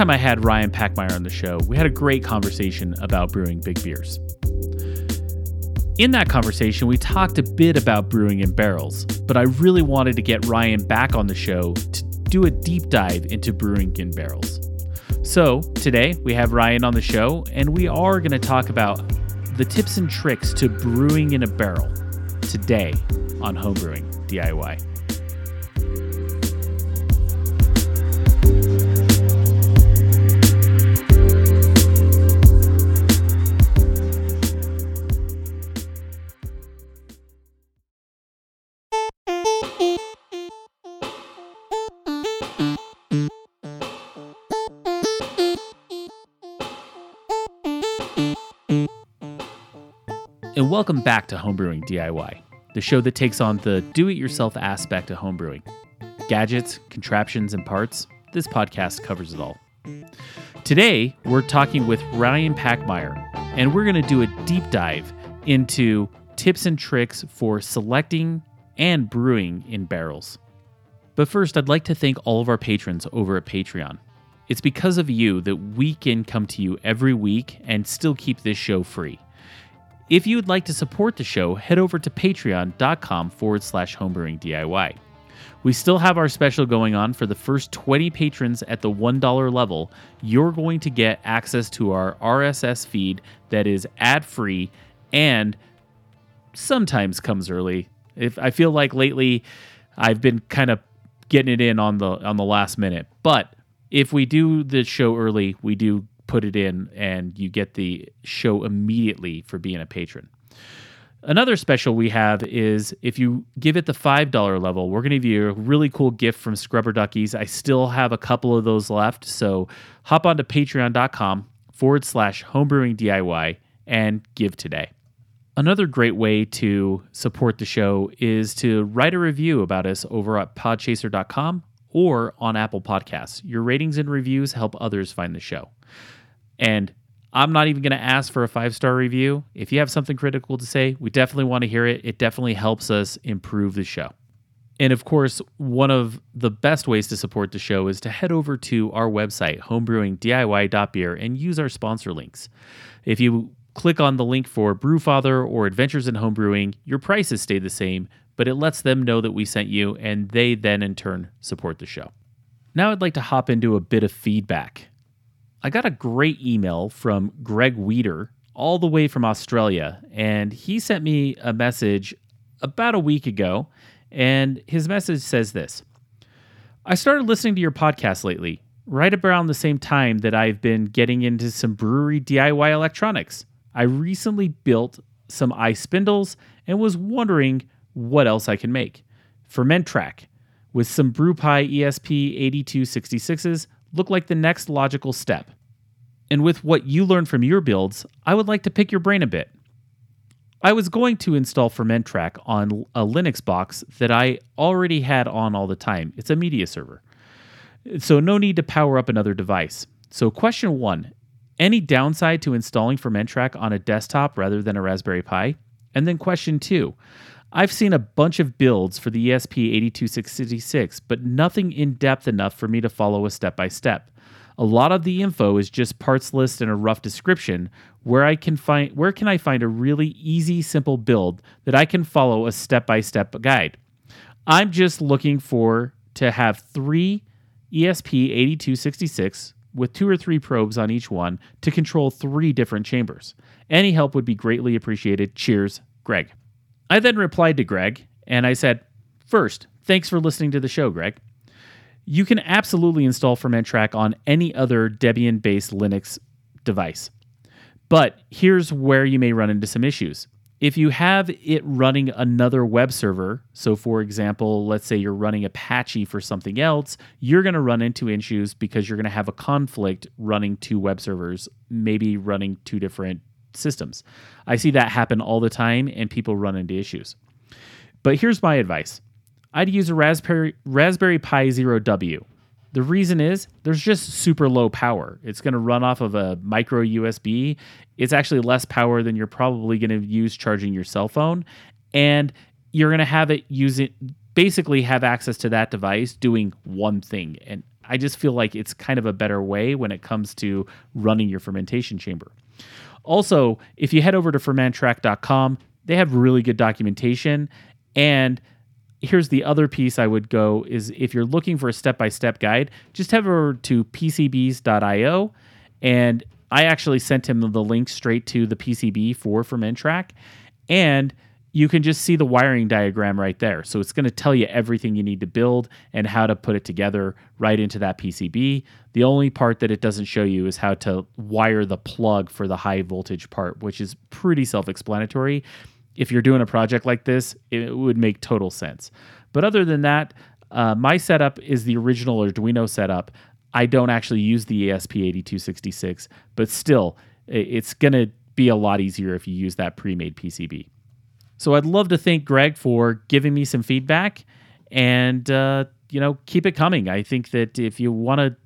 Time I had Ryan Packmeyer on the show, we had a great conversation about brewing big beers. In that conversation, we talked a bit about brewing in barrels, but I really wanted to get Ryan back on the show to do a deep dive into brewing in barrels. So, today we have Ryan on the show, and we are going to talk about the tips and tricks to brewing in a barrel today on Homebrewing DIY. And welcome back to Homebrewing DIY, the show that takes on the do it yourself aspect of homebrewing. Gadgets, contraptions, and parts, this podcast covers it all. Today, we're talking with Ryan Packmeyer, and we're going to do a deep dive into tips and tricks for selecting and brewing in barrels. But first, I'd like to thank all of our patrons over at Patreon. It's because of you that we can come to you every week and still keep this show free. If you would like to support the show, head over to patreon.com forward slash homebrewing DIY. We still have our special going on for the first 20 patrons at the $1 level. You're going to get access to our RSS feed that is ad free and sometimes comes early. If I feel like lately I've been kind of getting it in on the on the last minute. But if we do the show early, we do put it in and you get the show immediately for being a patron. Another special we have is if you give it the $5 level, we're going to give you a really cool gift from Scrubber Duckies. I still have a couple of those left. So hop onto patreon.com forward slash homebrewing DIY and give today. Another great way to support the show is to write a review about us over at podchaser.com or on Apple Podcasts. Your ratings and reviews help others find the show. And I'm not even going to ask for a five star review. If you have something critical to say, we definitely want to hear it. It definitely helps us improve the show. And of course, one of the best ways to support the show is to head over to our website, homebrewingdiy.beer, and use our sponsor links. If you click on the link for Brewfather or Adventures in Homebrewing, your prices stay the same, but it lets them know that we sent you, and they then in turn support the show. Now I'd like to hop into a bit of feedback. I got a great email from Greg Weeder, all the way from Australia, and he sent me a message about a week ago. And his message says this I started listening to your podcast lately, right around the same time that I've been getting into some brewery DIY electronics. I recently built some iSpindels and was wondering what else I can make. Fermentrack with some BrewPi ESP 8266s look like the next logical step. And with what you learned from your builds, I would like to pick your brain a bit. I was going to install Fermentrack on a Linux box that I already had on all the time. It's a media server. So, no need to power up another device. So, question one any downside to installing Fermentrack on a desktop rather than a Raspberry Pi? And then question two I've seen a bunch of builds for the ESP 8266, but nothing in depth enough for me to follow a step by step. A lot of the info is just parts list and a rough description. Where I can find where can I find a really easy, simple build that I can follow a step by step guide? I'm just looking for to have three ESP 8266 with two or three probes on each one to control three different chambers. Any help would be greatly appreciated. Cheers, Greg. I then replied to Greg and I said, First, thanks for listening to the show, Greg. You can absolutely install Fermentrack on any other Debian based Linux device. But here's where you may run into some issues. If you have it running another web server, so for example, let's say you're running Apache for something else, you're going to run into issues because you're going to have a conflict running two web servers, maybe running two different systems. I see that happen all the time and people run into issues. But here's my advice. I'd use a Raspberry Raspberry Pi Zero W. The reason is there's just super low power. It's going to run off of a micro USB. It's actually less power than you're probably going to use charging your cell phone and you're going to have it use it basically have access to that device doing one thing and I just feel like it's kind of a better way when it comes to running your fermentation chamber. Also, if you head over to fermentrack.com, they have really good documentation. And here's the other piece I would go is if you're looking for a step-by-step guide, just head over to pcbs.io and I actually sent him the link straight to the PCB for Fermentrack and you can just see the wiring diagram right there. So it's going to tell you everything you need to build and how to put it together right into that PCB. The only part that it doesn't show you is how to wire the plug for the high voltage part, which is pretty self explanatory. If you're doing a project like this, it would make total sense. But other than that, uh, my setup is the original Arduino setup. I don't actually use the ESP8266, but still, it's going to be a lot easier if you use that pre made PCB. So I'd love to thank Greg for giving me some feedback and, uh, you know, keep it coming. I think that if you want to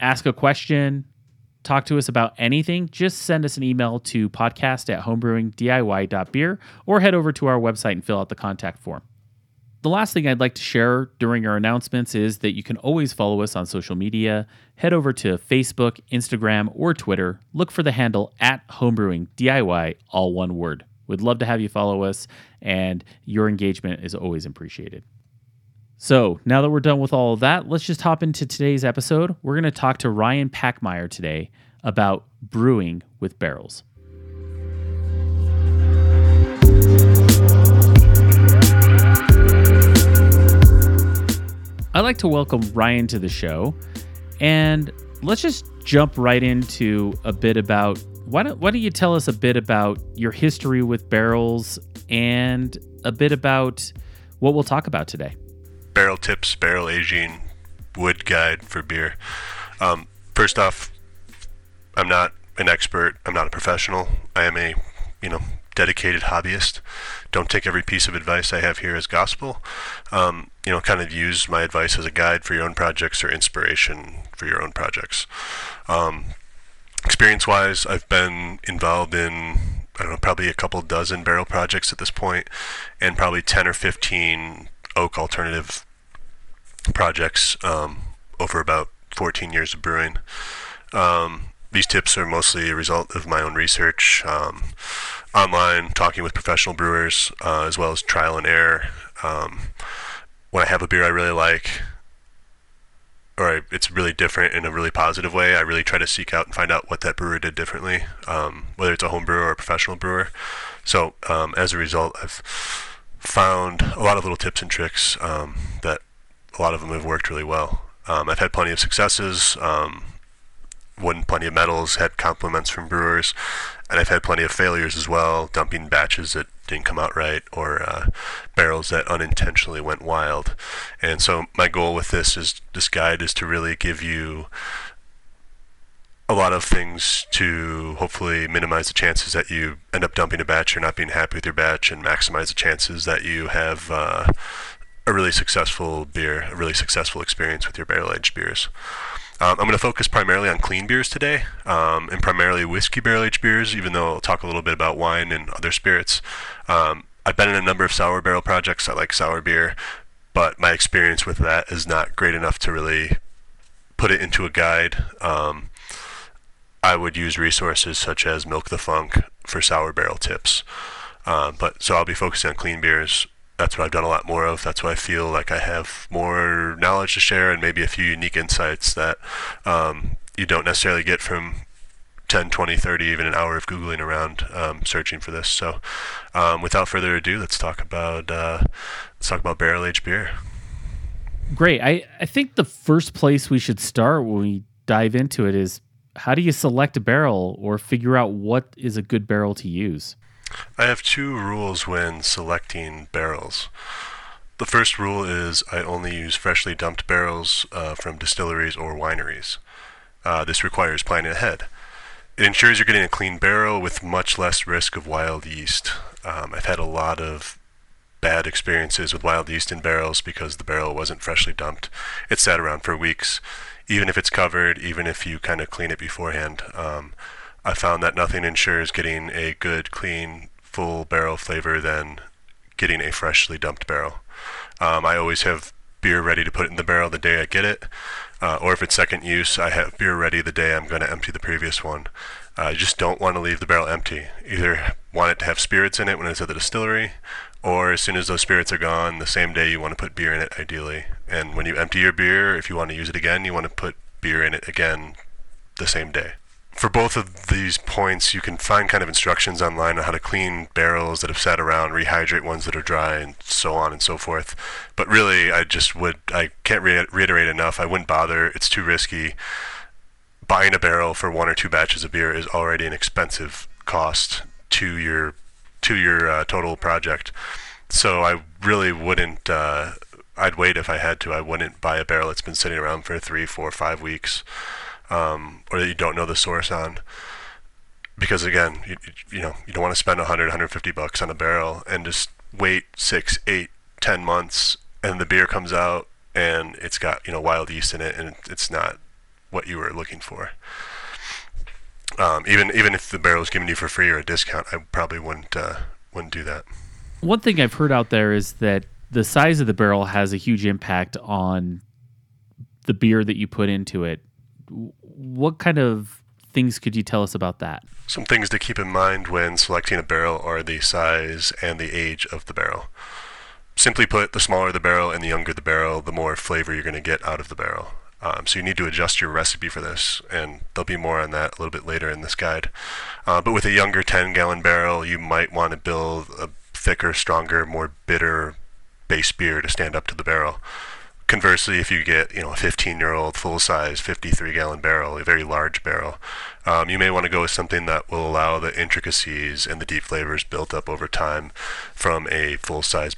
ask a question, talk to us about anything, just send us an email to podcast at homebrewingdiy.beer or head over to our website and fill out the contact form. The last thing I'd like to share during our announcements is that you can always follow us on social media. Head over to Facebook, Instagram, or Twitter. Look for the handle at homebrewingdiy, all one word. We'd love to have you follow us, and your engagement is always appreciated. So, now that we're done with all of that, let's just hop into today's episode. We're going to talk to Ryan Packmeyer today about brewing with barrels. I'd like to welcome Ryan to the show, and let's just jump right into a bit about why don't, why don't you tell us a bit about your history with barrels and a bit about what we'll talk about today? Barrel tips, barrel aging, wood guide for beer. Um, first off, I'm not an expert. I'm not a professional. I am a, you know, dedicated hobbyist. Don't take every piece of advice I have here as gospel. Um, you know, kind of use my advice as a guide for your own projects or inspiration for your own projects. Um, experience wise, I've been involved in I don't know, probably a couple dozen barrel projects at this point, and probably 10 or 15 oak alternative projects um, over about 14 years of brewing. Um, these tips are mostly a result of my own research, um, online, talking with professional brewers, uh, as well as trial and error. Um, when I have a beer I really like, or it's really different in a really positive way. I really try to seek out and find out what that brewer did differently, um, whether it's a home brewer or a professional brewer. So um, as a result, I've found a lot of little tips and tricks um, that a lot of them have worked really well. Um, I've had plenty of successes, um, won plenty of medals, had compliments from brewers, and I've had plenty of failures as well, dumping batches that didn't come out right or uh, barrels that unintentionally went wild. And so my goal with this is this guide is to really give you a lot of things to hopefully minimize the chances that you end up dumping a batch or not being happy with your batch and maximize the chances that you have uh, a really successful beer, a really successful experience with your barrel aged beers. Um, I'm going to focus primarily on clean beers today, um, and primarily whiskey barrel aged beers, even though I'll talk a little bit about wine and other spirits. Um, I've been in a number of sour barrel projects. I like sour beer, but my experience with that is not great enough to really put it into a guide. Um, I would use resources such as Milk the Funk for sour barrel tips. Uh, but so I'll be focusing on clean beers that's what I've done a lot more of. That's why I feel like I have more knowledge to share and maybe a few unique insights that um, you don't necessarily get from 10, 20, 30, even an hour of Googling around um, searching for this. So um, without further ado, let's talk about uh, let's talk about barrel aged beer. Great. I, I think the first place we should start when we dive into it is how do you select a barrel or figure out what is a good barrel to use? I have two rules when selecting barrels. The first rule is I only use freshly dumped barrels uh, from distilleries or wineries. Uh, this requires planning ahead. It ensures you're getting a clean barrel with much less risk of wild yeast. Um, I've had a lot of bad experiences with wild yeast in barrels because the barrel wasn't freshly dumped. It sat around for weeks. Even if it's covered, even if you kind of clean it beforehand, um, I found that nothing ensures getting a good, clean, full barrel flavor than getting a freshly dumped barrel. Um, I always have beer ready to put in the barrel the day I get it. Uh, or if it's second use, I have beer ready the day I'm going to empty the previous one. I just don't want to leave the barrel empty. Either want it to have spirits in it when it's at the distillery, or as soon as those spirits are gone, the same day you want to put beer in it, ideally. And when you empty your beer, if you want to use it again, you want to put beer in it again the same day for both of these points, you can find kind of instructions online on how to clean barrels that have sat around, rehydrate ones that are dry, and so on and so forth. But really, I just would, I can't re- reiterate enough, I wouldn't bother. It's too risky. Buying a barrel for one or two batches of beer is already an expensive cost to your to your uh, total project. So I really wouldn't. Uh, I'd wait if I had to. I wouldn't buy a barrel that's been sitting around for three, four, five weeks um, or that you don't know the source on. Because again, you, you know, you don't want to spend 100, 150 bucks on a barrel and just wait six, eight, ten months, and the beer comes out and it's got you know wild yeast in it, and it's not what you were looking for. Um, even even if the barrel is given to you for free or a discount, I probably wouldn't uh, wouldn't do that. One thing I've heard out there is that the size of the barrel has a huge impact on the beer that you put into it what kind of things could you tell us about that? Some things to keep in mind when selecting a barrel are the size and the age of the barrel. Simply put, the smaller the barrel and the younger the barrel, the more flavor you're going to get out of the barrel. Um, so you need to adjust your recipe for this, and there'll be more on that a little bit later in this guide. Uh, but with a younger 10-gallon barrel, you might want to build a thicker, stronger, more bitter base beer to stand up to the barrel. Conversely, if you get you know a 15-year-old full-size 53-gallon barrel, a very large barrel, um, you may want to go with something that will allow the intricacies and the deep flavors built up over time from a full-size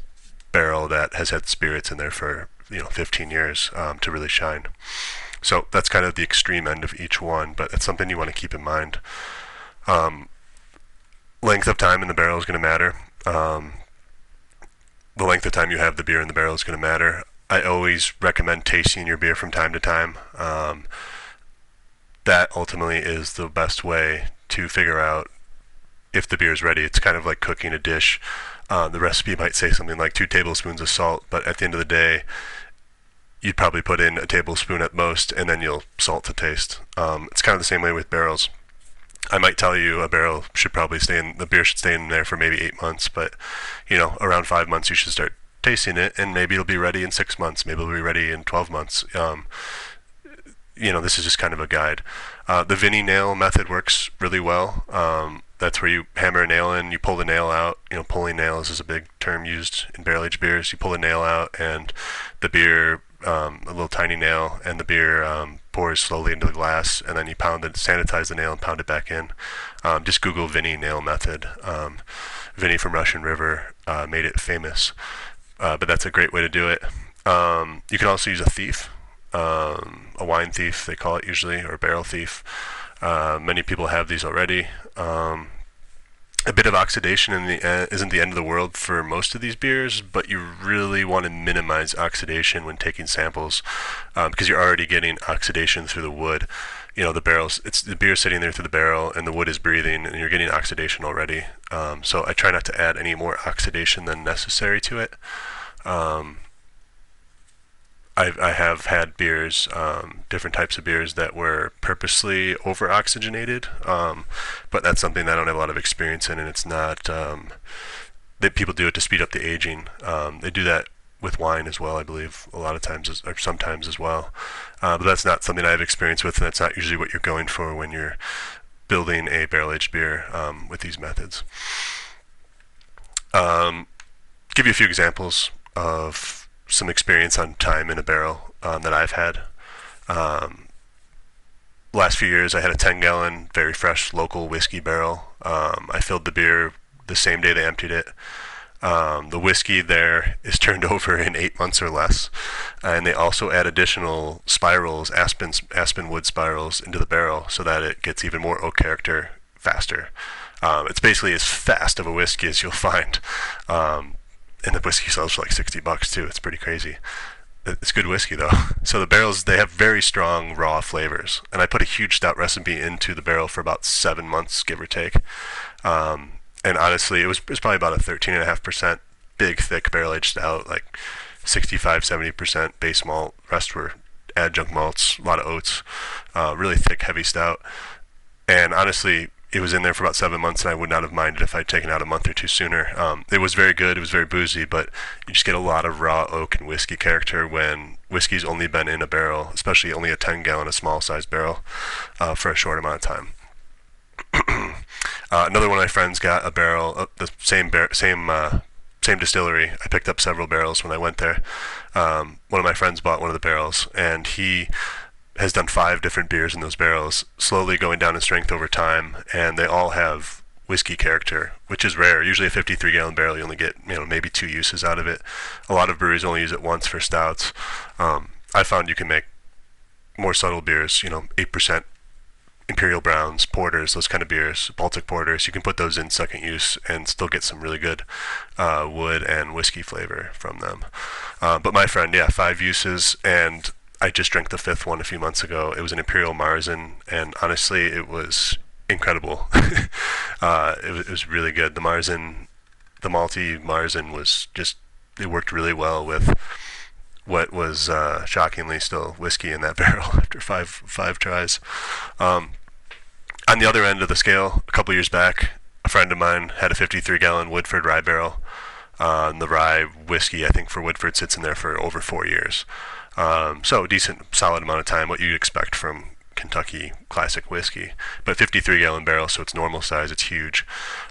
barrel that has had spirits in there for you know 15 years um, to really shine. So that's kind of the extreme end of each one, but it's something you want to keep in mind. Um, length of time in the barrel is going to matter. Um, the length of time you have the beer in the barrel is going to matter. I always recommend tasting your beer from time to time. Um, that ultimately is the best way to figure out if the beer is ready. It's kind of like cooking a dish. Uh, the recipe might say something like two tablespoons of salt, but at the end of the day, you'd probably put in a tablespoon at most, and then you'll salt to taste. Um, it's kind of the same way with barrels. I might tell you a barrel should probably stay in the beer should stay in there for maybe eight months, but you know around five months you should start tasting it, and maybe it'll be ready in six months. Maybe it'll be ready in 12 months. Um, you know, this is just kind of a guide. Uh, the Vinnie nail method works really well. Um, that's where you hammer a nail in, you pull the nail out. You know, pulling nails is a big term used in barrel aged beers. You pull the nail out, and the beer, um, a little tiny nail, and the beer um, pours slowly into the glass, and then you pound it, sanitize the nail, and pound it back in. Um, just Google Vinnie nail method. Um, Vinnie from Russian River uh, made it famous uh, but that's a great way to do it. Um, you can also use a thief, um, a wine thief, they call it usually, or a barrel thief. Uh, many people have these already. Um, a bit of oxidation in the uh, isn't the end of the world for most of these beers, but you really want to minimize oxidation when taking samples um, because you're already getting oxidation through the wood. You know the barrels, it's the beer sitting there through the barrel, and the wood is breathing, and you're getting oxidation already. Um, so I try not to add any more oxidation than necessary to it. Um, I, I have had beers, um, different types of beers that were purposely over oxygenated, um, but that's something that I don't have a lot of experience in, and it's not um, that people do it to speed up the aging. Um, they do that with wine as well, I believe, a lot of times or sometimes as well, uh, but that's not something I have experience with, and that's not usually what you're going for when you're building a barrel aged beer um, with these methods. Um, give you a few examples of some experience on time in a barrel um, that I've had. Um, last few years, I had a 10 gallon, very fresh local whiskey barrel. Um, I filled the beer the same day they emptied it. Um, the whiskey there is turned over in eight months or less, and they also add additional spirals, aspen aspen wood spirals, into the barrel so that it gets even more oak character faster. Um, it's basically as fast of a whiskey as you'll find. And the whiskey sells for like 60 bucks too. It's pretty crazy. It's good whiskey though. So the barrels they have very strong raw flavors, and I put a huge stout recipe into the barrel for about seven months, give or take. Um, and honestly, it was it was probably about a 13.5 percent big thick barrel aged stout, like 65, 70% base malt. Rest were adjunct malts, a lot of oats, uh, really thick, heavy stout. And honestly, it was in there for about seven months, and I would not have minded if I'd taken out a month or two sooner. Um, it was very good. It was very boozy, but you just get a lot of raw oak and whiskey character when whiskey's only been in a barrel, especially only a 10 gallon, a small size barrel, uh, for a short amount of time. uh, another one of my friends got a barrel, uh, the same bar- same uh, same distillery. I picked up several barrels when I went there. Um, one of my friends bought one of the barrels, and he has done five different beers in those barrels, slowly going down in strength over time, and they all have whiskey character, which is rare. Usually a 53 gallon barrel, you only get you know maybe two uses out of it. A lot of breweries only use it once for stouts. Um, I found you can make more subtle beers, you know, eight percent imperial browns, porters, those kind of beers, Baltic porters. You can put those in second use and still get some really good uh, wood and whiskey flavor from them. Uh, but my friend, yeah, five uses, and I just drank the fifth one a few months ago. It was an imperial Marzen, and honestly, it was incredible. uh, it, was, it was really good. The Marzen, the malty Marzen was just it worked really well with what was uh, shockingly still whiskey in that barrel after five five tries. Um, on the other end of the scale, a couple years back, a friend of mine had a 53 gallon Woodford rye barrel. Uh, and the rye whiskey, I think, for Woodford sits in there for over four years. Um, so, decent, solid amount of time, what you'd expect from Kentucky classic whiskey. But 53 gallon barrel, so it's normal size, it's huge.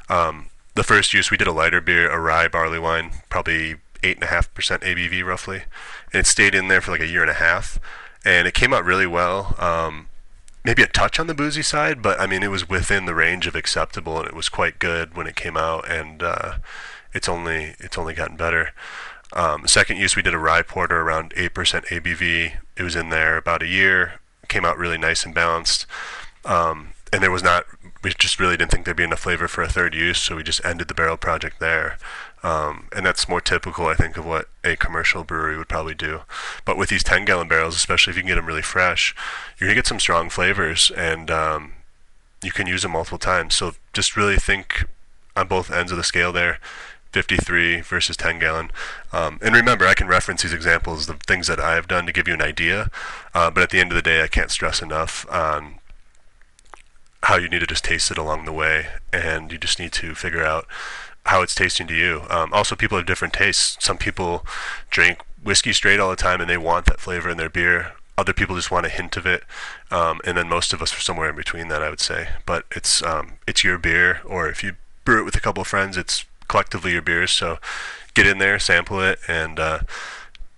Um, the first use, we did a lighter beer, a rye barley wine, probably 8.5% ABV roughly. And it stayed in there for like a year and a half. And it came out really well. Um, maybe a touch on the boozy side, but I mean, it was within the range of acceptable and it was quite good when it came out. And uh, it's only it's only gotten better. Um, second use, we did a rye porter around 8% ABV. It was in there about a year. Came out really nice and balanced. Um, and there was not, we just really didn't think there'd be enough flavor for a third use, so we just ended the barrel project there. Um, and that's more typical, I think, of what a commercial brewery would probably do. But with these 10 gallon barrels, especially if you can get them really fresh, you're going to get some strong flavors and um, you can use them multiple times. So just really think on both ends of the scale there 53 versus 10 gallon. Um, and remember, I can reference these examples, the things that I've done to give you an idea. Uh, but at the end of the day, I can't stress enough on how you need to just taste it along the way. And you just need to figure out how it's tasting to you. Um, also, people have different tastes. Some people drink whiskey straight all the time and they want that flavor in their beer. Other people just want a hint of it, um, and then most of us are somewhere in between that, I would say. But it's um, it's your beer, or if you brew it with a couple of friends, it's collectively your beers. So get in there, sample it, and uh,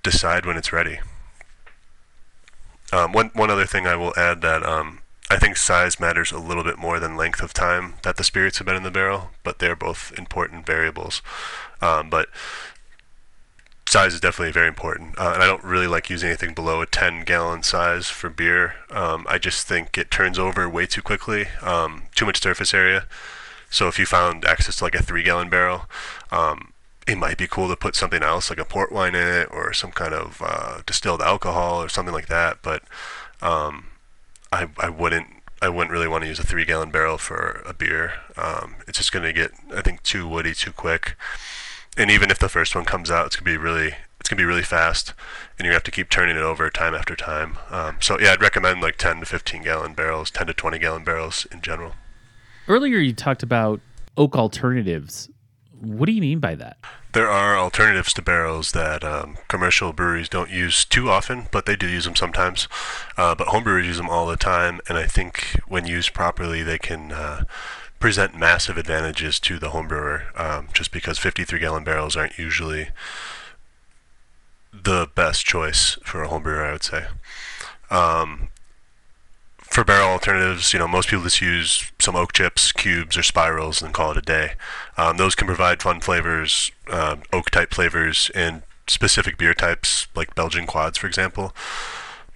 decide when it's ready. Um, one one other thing I will add that um, I think size matters a little bit more than length of time that the spirits have been in the barrel, but they're both important variables. Um, but size is definitely very important, uh, and I don't really like using anything below a 10 gallon size for beer. Um, I just think it turns over way too quickly, um, too much surface area. So if you found access to like a three gallon barrel, um, it might be cool to put something else like a port wine in it or some kind of uh, distilled alcohol or something like that. But um, I, I wouldn't I wouldn't really want to use a three gallon barrel for a beer. Um, it's just going to get I think too woody too quick. And even if the first one comes out, it's gonna be really it's gonna be really fast, and you have to keep turning it over time after time. Um, so yeah, I'd recommend like 10 to 15 gallon barrels, 10 to 20 gallon barrels in general. Earlier, you talked about oak alternatives. What do you mean by that? There are alternatives to barrels that um, commercial breweries don't use too often, but they do use them sometimes. Uh, but homebrewers use them all the time, and I think when used properly, they can uh, present massive advantages to the homebrewer. Um, just because 53 gallon barrels aren't usually the best choice for a homebrewer, I would say. Um, for barrel alternatives, you know, most people just use some oak chips, cubes, or spirals and call it a day. Um, those can provide fun flavors, uh, oak type flavors and specific beer types, like Belgian quads, for example.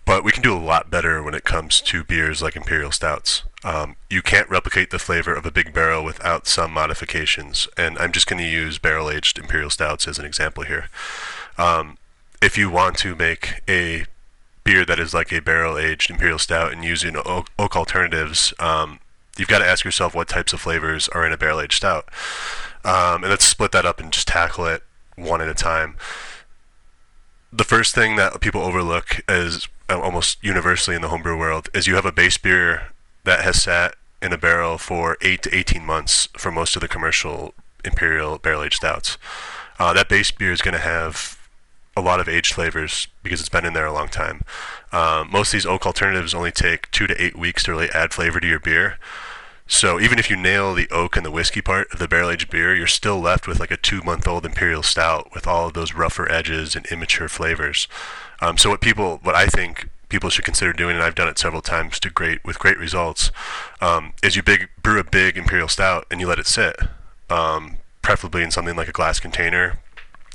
But we can do a lot better when it comes to beers like imperial stouts. Um, you can't replicate the flavor of a big barrel without some modifications, and I'm just going to use barrel aged imperial stouts as an example here. Um, if you want to make a beer that is like a barrel aged imperial stout and using oak, oak alternatives, um, you've got to ask yourself what types of flavors are in a barrel aged stout. Um, and let's split that up and just tackle it one at a time. the first thing that people overlook is uh, almost universally in the homebrew world is you have a base beer that has sat in a barrel for eight to 18 months for most of the commercial imperial barrel aged stouts. Uh, that base beer is going to have a lot of aged flavors because it's been in there a long time. Um, most of these oak alternatives only take two to eight weeks to really add flavor to your beer. So even if you nail the oak and the whiskey part of the barrel aged beer, you're still left with like a two month old imperial stout with all of those rougher edges and immature flavors. Um, so what people, what I think people should consider doing, and I've done it several times to great with great results, um, is you big brew a big imperial stout and you let it sit, um, preferably in something like a glass container,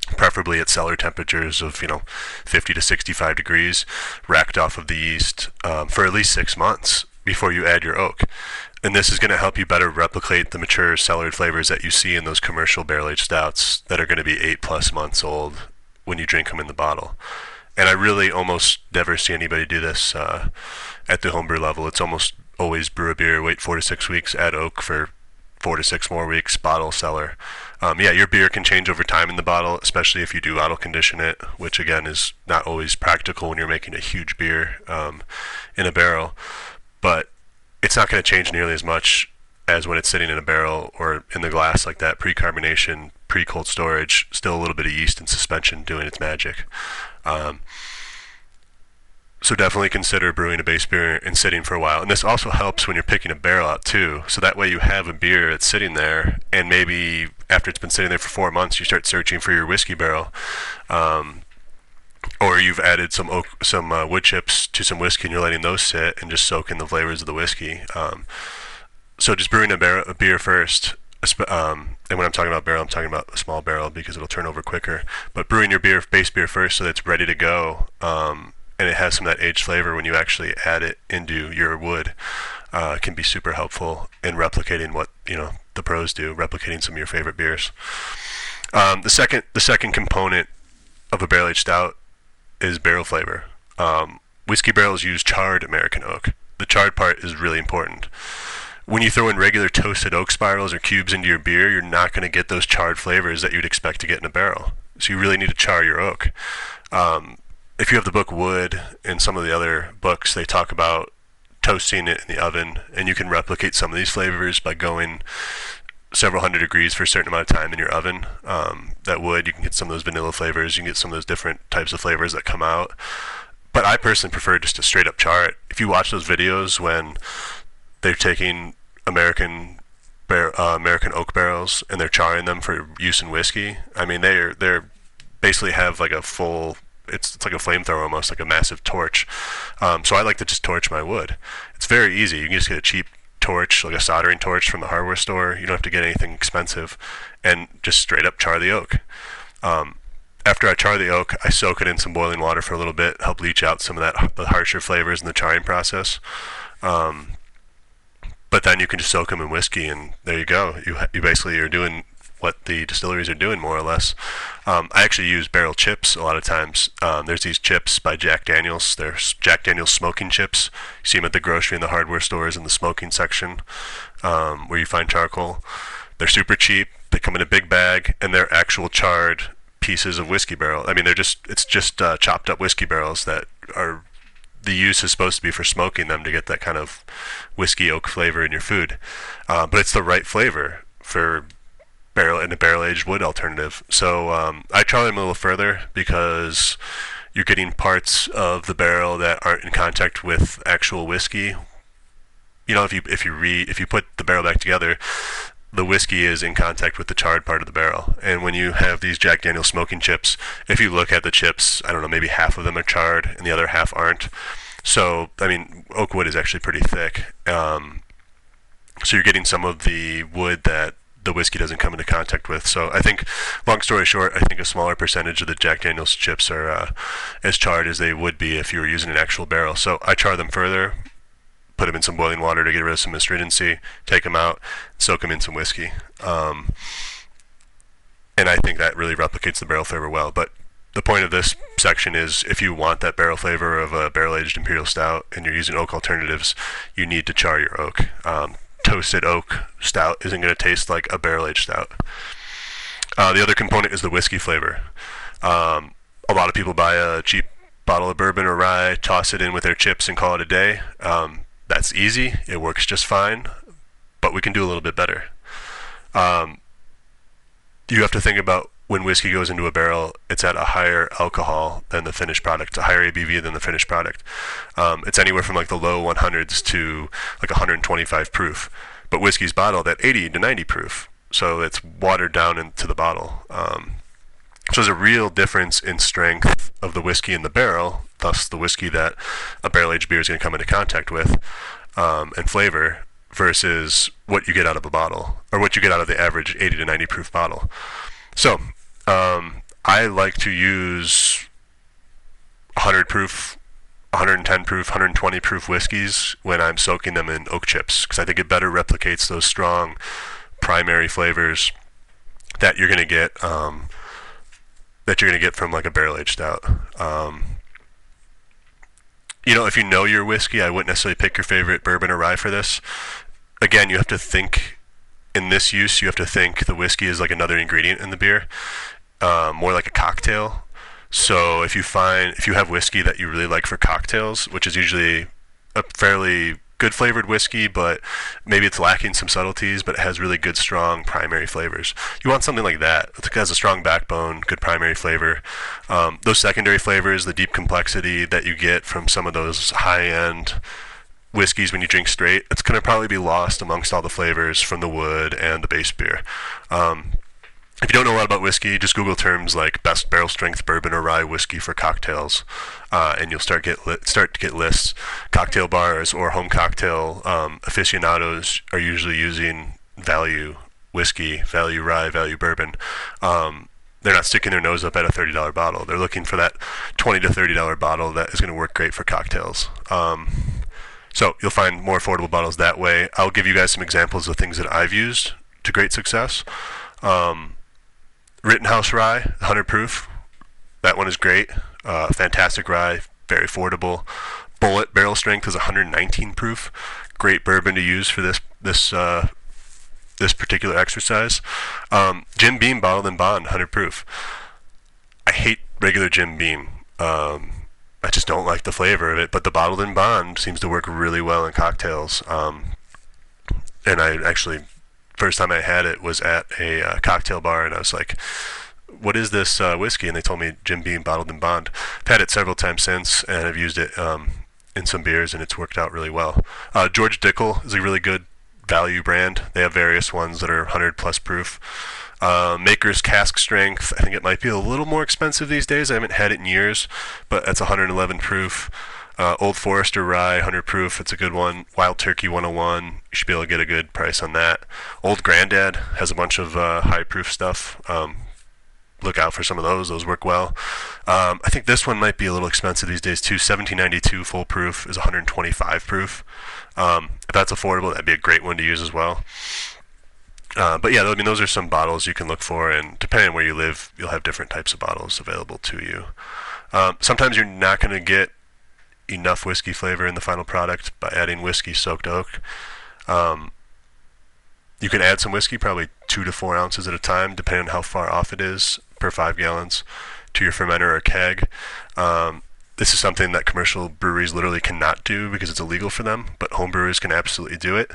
preferably at cellar temperatures of you know 50 to 65 degrees, racked off of the yeast um, for at least six months before you add your oak. And this is going to help you better replicate the mature cellared flavors that you see in those commercial barrel aged stouts that are going to be eight plus months old when you drink them in the bottle. And I really almost never see anybody do this uh, at the homebrew level. It's almost always brew a beer, wait four to six weeks, add oak for four to six more weeks, bottle cellar. Um, yeah, your beer can change over time in the bottle, especially if you do auto condition it, which again is not always practical when you're making a huge beer um, in a barrel. But it's not going to change nearly as much as when it's sitting in a barrel or in the glass like that. Pre-carbonation, pre-cold storage, still a little bit of yeast and suspension doing its magic. Um, so definitely consider brewing a base beer and sitting for a while. And this also helps when you're picking a barrel out too. So that way you have a beer that's sitting there, and maybe after it's been sitting there for four months, you start searching for your whiskey barrel. Um, or you've added some oak, some uh, wood chips to some whiskey, and you're letting those sit and just soak in the flavors of the whiskey. Um, so just brewing a, bar- a beer first, um, and when I'm talking about barrel, I'm talking about a small barrel because it'll turn over quicker. But brewing your beer, base beer first, so that it's ready to go, um, and it has some of that aged flavor when you actually add it into your wood, uh, can be super helpful in replicating what you know the pros do, replicating some of your favorite beers. Um, the second, the second component of a barrel aged stout is barrel flavor. Um, whiskey barrels use charred American oak. The charred part is really important. When you throw in regular toasted oak spirals or cubes into your beer, you're not going to get those charred flavors that you'd expect to get in a barrel. So you really need to char your oak. Um, if you have the book Wood and some of the other books, they talk about toasting it in the oven, and you can replicate some of these flavors by going several hundred degrees for a certain amount of time in your oven. Um, that wood, you can get some of those vanilla flavors, you can get some of those different types of flavors that come out. But I personally prefer just to straight up char it. If you watch those videos when they're taking American bar- uh, American oak barrels and they're charring them for use in whiskey, I mean they're they're basically have like a full it's, it's like a flamethrower almost like a massive torch. Um, so I like to just torch my wood. It's very easy. You can just get a cheap torch, like a soldering torch from the hardware store. You don't have to get anything expensive, and just straight up char the oak. Um, after I char the oak, I soak it in some boiling water for a little bit, help leach out some of that the harsher flavors in the charring process. Um, but then you can just soak them in whiskey, and there you go. You you basically are doing what the distilleries are doing more or less. Um, I actually use barrel chips a lot of times. Um, there's these chips by Jack Daniels. They're Jack Daniels smoking chips. You see them at the grocery and the hardware stores in the smoking section um, where you find charcoal. They're super cheap. They come in a big bag, and they're actual charred pieces of whiskey barrel. I mean, they're just it's just uh, chopped up whiskey barrels that are the use is supposed to be for smoking them to get that kind of whiskey oak flavor in your food. Uh, but it's the right flavor for barrel in a barrel aged wood alternative. So um, I try them a little further because you're getting parts of the barrel that aren't in contact with actual whiskey. You know, if you if you re if you put the barrel back together, the whiskey is in contact with the charred part of the barrel. And when you have these Jack Daniel smoking chips, if you look at the chips, I don't know, maybe half of them are charred and the other half aren't. So, I mean, oak wood is actually pretty thick. Um, so you're getting some of the wood that the whiskey doesn't come into contact with. So I think, long story short, I think a smaller percentage of the Jack Daniel's chips are uh, as charred as they would be if you were using an actual barrel. So I char them further, put them in some boiling water to get rid of some astringency, take them out, soak them in some whiskey. Um, and I think that really replicates the barrel flavor well. But the point of this section is if you want that barrel flavor of a barrel aged imperial stout and you're using oak alternatives, you need to char your oak. Um, toasted oak stout isn't going to taste like a barrel aged stout. Uh, the other component is the whiskey flavor. Um, a lot of people buy a cheap bottle of bourbon or rye, toss it in with their chips, and call it a day. Um, that's easy. It works just fine, but we can do a little bit better. Um, you have to think about when whiskey goes into a barrel, it's at a higher alcohol than the finished product, a higher ABV than the finished product. Um, it's anywhere from like the low 100s to like 125 proof, but whiskey's bottled at 80 to 90 proof, so it's watered down into the bottle. Um, so there's a real difference in strength of the whiskey in the barrel, thus the whiskey that a barrel aged beer is going to come into contact with, um, and flavor versus what you get out of a bottle or what you get out of the average 80 to 90 proof bottle. So um, I like to use 100 proof, 110 proof, 120 proof whiskeys when I'm soaking them in oak chips because I think it better replicates those strong primary flavors that you're going to get um, that you're going to get from like a barrel aged stout. Um, you know, if you know your whiskey, I wouldn't necessarily pick your favorite bourbon or rye for this. Again, you have to think in this use, you have to think the whiskey is like another ingredient in the beer, uh, more like a cocktail. So if you find if you have whiskey that you really like for cocktails, which is usually a fairly good flavored whiskey, but maybe it's lacking some subtleties, but it has really good, strong primary flavors. You want something like that. It has a strong backbone, good primary flavor. Um, those secondary flavors, the deep complexity that you get from some of those high end whiskeys when you drink straight, it's going to probably be lost amongst all the flavors from the wood and the base beer. Um, if you don't know a lot about whiskey, just Google terms like best barrel strength bourbon or rye whiskey for cocktails, uh, and you'll start get li- start to get lists. Cocktail bars or home cocktail um, aficionados are usually using value whiskey, value rye, value bourbon. Um, they're not sticking their nose up at a $30 bottle. They're looking for that 20 to $30 bottle that is going to work great for cocktails. Um, so you'll find more affordable bottles that way. I'll give you guys some examples of things that I've used to great success. Um, Rittenhouse Rye, 100 proof. That one is great. Uh, fantastic rye, very affordable. Bulleit barrel strength is 119 proof. Great bourbon to use for this this uh, this particular exercise. Um, Jim Beam bottled in bond, 100 proof. I hate regular Jim Beam. Um, I just don't like the flavor of it. But the bottled in bond seems to work really well in cocktails. Um, and I actually, first time I had it was at a uh, cocktail bar, and I was like, "What is this uh, whiskey?" And they told me Jim Beam bottled in bond. I've had it several times since, and I've used it um, in some beers, and it's worked out really well. Uh, George Dickel is a really good value brand. They have various ones that are 100 plus proof. Uh, Maker's cask strength, I think it might be a little more expensive these days. I haven't had it in years, but that's 111 proof. Uh, Old Forester Rye, 100 proof, it's a good one. Wild Turkey 101, you should be able to get a good price on that. Old Grandad has a bunch of uh, high proof stuff. Um, look out for some of those; those work well. Um, I think this one might be a little expensive these days too. 1792 full proof is 125 proof. Um, if that's affordable, that'd be a great one to use as well. Uh, but yeah, I mean, those are some bottles you can look for, and depending on where you live, you'll have different types of bottles available to you. Um, sometimes you're not going to get enough whiskey flavor in the final product by adding whiskey soaked oak. Um, you can add some whiskey, probably two to four ounces at a time, depending on how far off it is per five gallons, to your fermenter or keg. Um, this is something that commercial breweries literally cannot do because it's illegal for them, but home brewers can absolutely do it.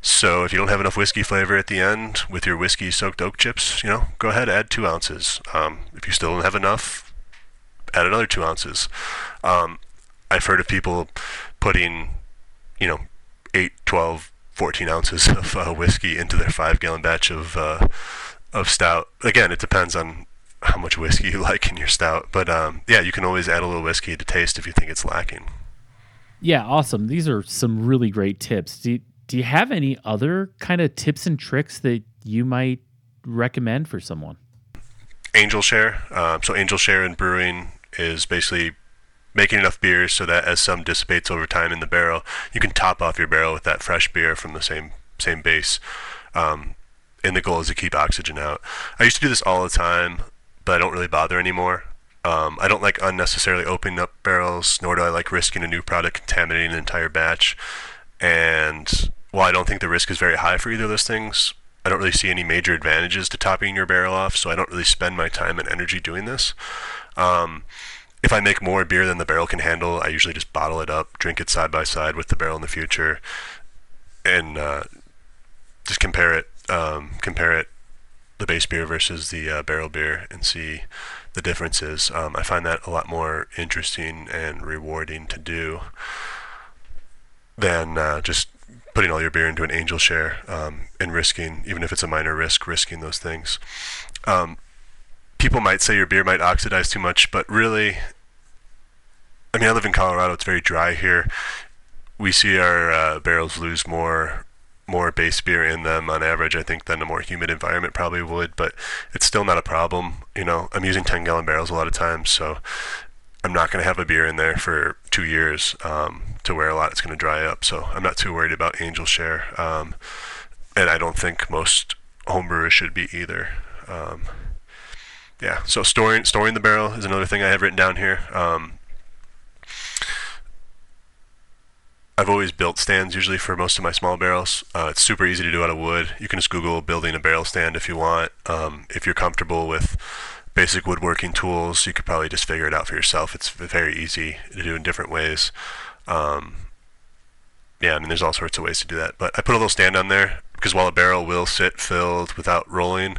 So if you don't have enough whiskey flavor at the end with your whiskey soaked oak chips, you know, go ahead, add two ounces. Um, if you still don't have enough, add another two ounces. Um, I've heard of people putting, you know, 8, 12, 14 ounces of uh, whiskey into their five gallon batch of, uh, of stout. Again, it depends on how much whiskey you like in your stout. But um, yeah, you can always add a little whiskey to taste if you think it's lacking. Yeah, awesome. These are some really great tips. Do you, do you have any other kind of tips and tricks that you might recommend for someone? Angel share. Um, so angel share in brewing is basically making enough beer so that as some dissipates over time in the barrel, you can top off your barrel with that fresh beer from the same same base. Um, and the goal is to keep oxygen out. I used to do this all the time but I don't really bother anymore. Um, I don't like unnecessarily opening up barrels, nor do I like risking a new product contaminating an entire batch. And while I don't think the risk is very high for either of those things, I don't really see any major advantages to topping your barrel off, so I don't really spend my time and energy doing this. Um, if I make more beer than the barrel can handle, I usually just bottle it up, drink it side by side with the barrel in the future, and uh, just compare it, um, compare it, the base beer versus the uh, barrel beer, and see the differences. Um, I find that a lot more interesting and rewarding to do than uh, just putting all your beer into an angel share um, and risking, even if it's a minor risk, risking those things. Um, people might say your beer might oxidize too much, but really, I mean, I live in Colorado. It's very dry here. We see our uh, barrels lose more more base beer in them on average, I think, than a more humid environment probably would, but it's still not a problem. You know, I'm using 10 gallon barrels a lot of times, so I'm not going to have a beer in there for two years um, to where a lot it's going to dry up. So I'm not too worried about Angel Share. Um, and I don't think most homebrewers should be either. Um, yeah, so storing storing the barrel is another thing I have written down here. Um, I've always built stands usually for most of my small barrels. Uh, it's super easy to do out of wood. You can just Google building a barrel stand if you want. Um, if you're comfortable with basic woodworking tools, you could probably just figure it out for yourself. It's very easy to do in different ways. Um, yeah, I mean, there's all sorts of ways to do that. But I put a little stand on there because while a barrel will sit filled without rolling,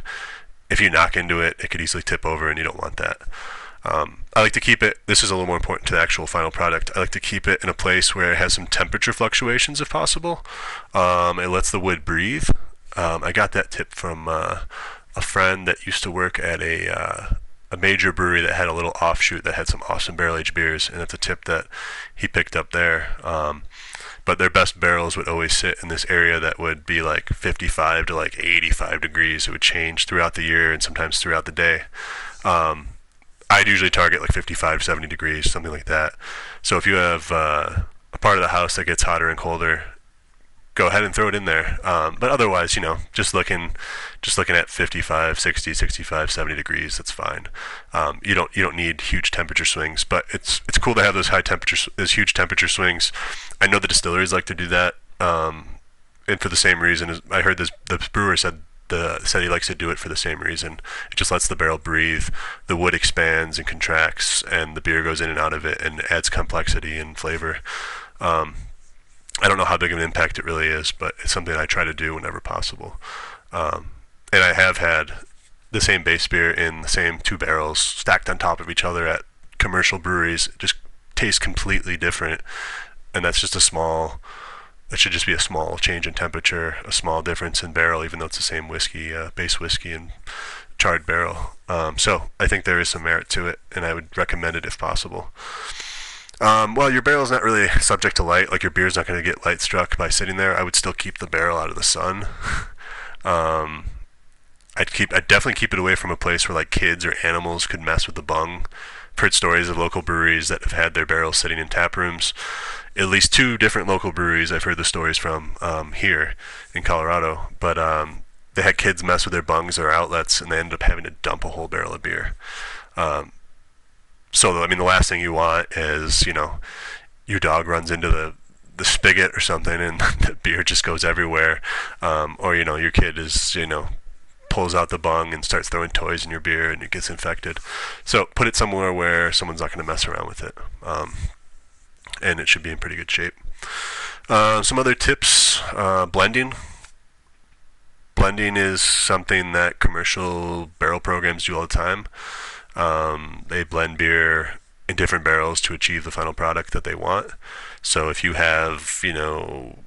if you knock into it, it could easily tip over, and you don't want that. Um, I like to keep it, this is a little more important to the actual final product. I like to keep it in a place where it has some temperature fluctuations if possible. Um, it lets the wood breathe. Um, I got that tip from uh, a friend that used to work at a uh, a major brewery that had a little offshoot that had some awesome barrel aged beers, and it's a tip that he picked up there. Um, but their best barrels would always sit in this area that would be like 55 to like 85 degrees. It would change throughout the year and sometimes throughout the day. Um, I'd usually target like 55, 70 degrees, something like that. So if you have uh, a part of the house that gets hotter and colder, go ahead and throw it in there. Um, but otherwise, you know, just looking, just looking at 55, 60, 65, 70 degrees, that's fine. Um, you don't you don't need huge temperature swings, but it's it's cool to have those high temperature, those huge temperature swings. I know the distilleries like to do that, um, and for the same reason. I heard this the brewer said the said he likes to do it for the same reason. It just lets the barrel breathe. The wood expands and contracts, and the beer goes in and out of it, and adds complexity and flavor. Um, I don't know how big of an impact it really is, but it's something I try to do whenever possible. Um, and I have had the same base beer in the same two barrels stacked on top of each other at commercial breweries. It just tastes completely different, and that's just a small. That should just be a small change in temperature, a small difference in barrel, even though it's the same whiskey, uh, base whiskey, and charred barrel. Um, so I think there is some merit to it, and I would recommend it if possible. Um, well, your barrel's not really subject to light. Like your beer's not going to get light struck by sitting there. I would still keep the barrel out of the sun. um, I'd keep, I'd definitely keep it away from a place where like kids or animals could mess with the bung. I've heard stories of local breweries that have had their barrels sitting in tap rooms. At least two different local breweries I've heard the stories from um, here in Colorado. But um, they had kids mess with their bungs or outlets, and they ended up having to dump a whole barrel of beer. Um, so I mean, the last thing you want is you know your dog runs into the the spigot or something, and the beer just goes everywhere, um, or you know your kid is you know pulls out the bung and starts throwing toys in your beer and it gets infected. So put it somewhere where someone's not going to mess around with it, um, and it should be in pretty good shape. Uh, some other tips: uh, blending. Blending is something that commercial barrel programs do all the time. Um, they blend beer in different barrels to achieve the final product that they want. So if you have, you know,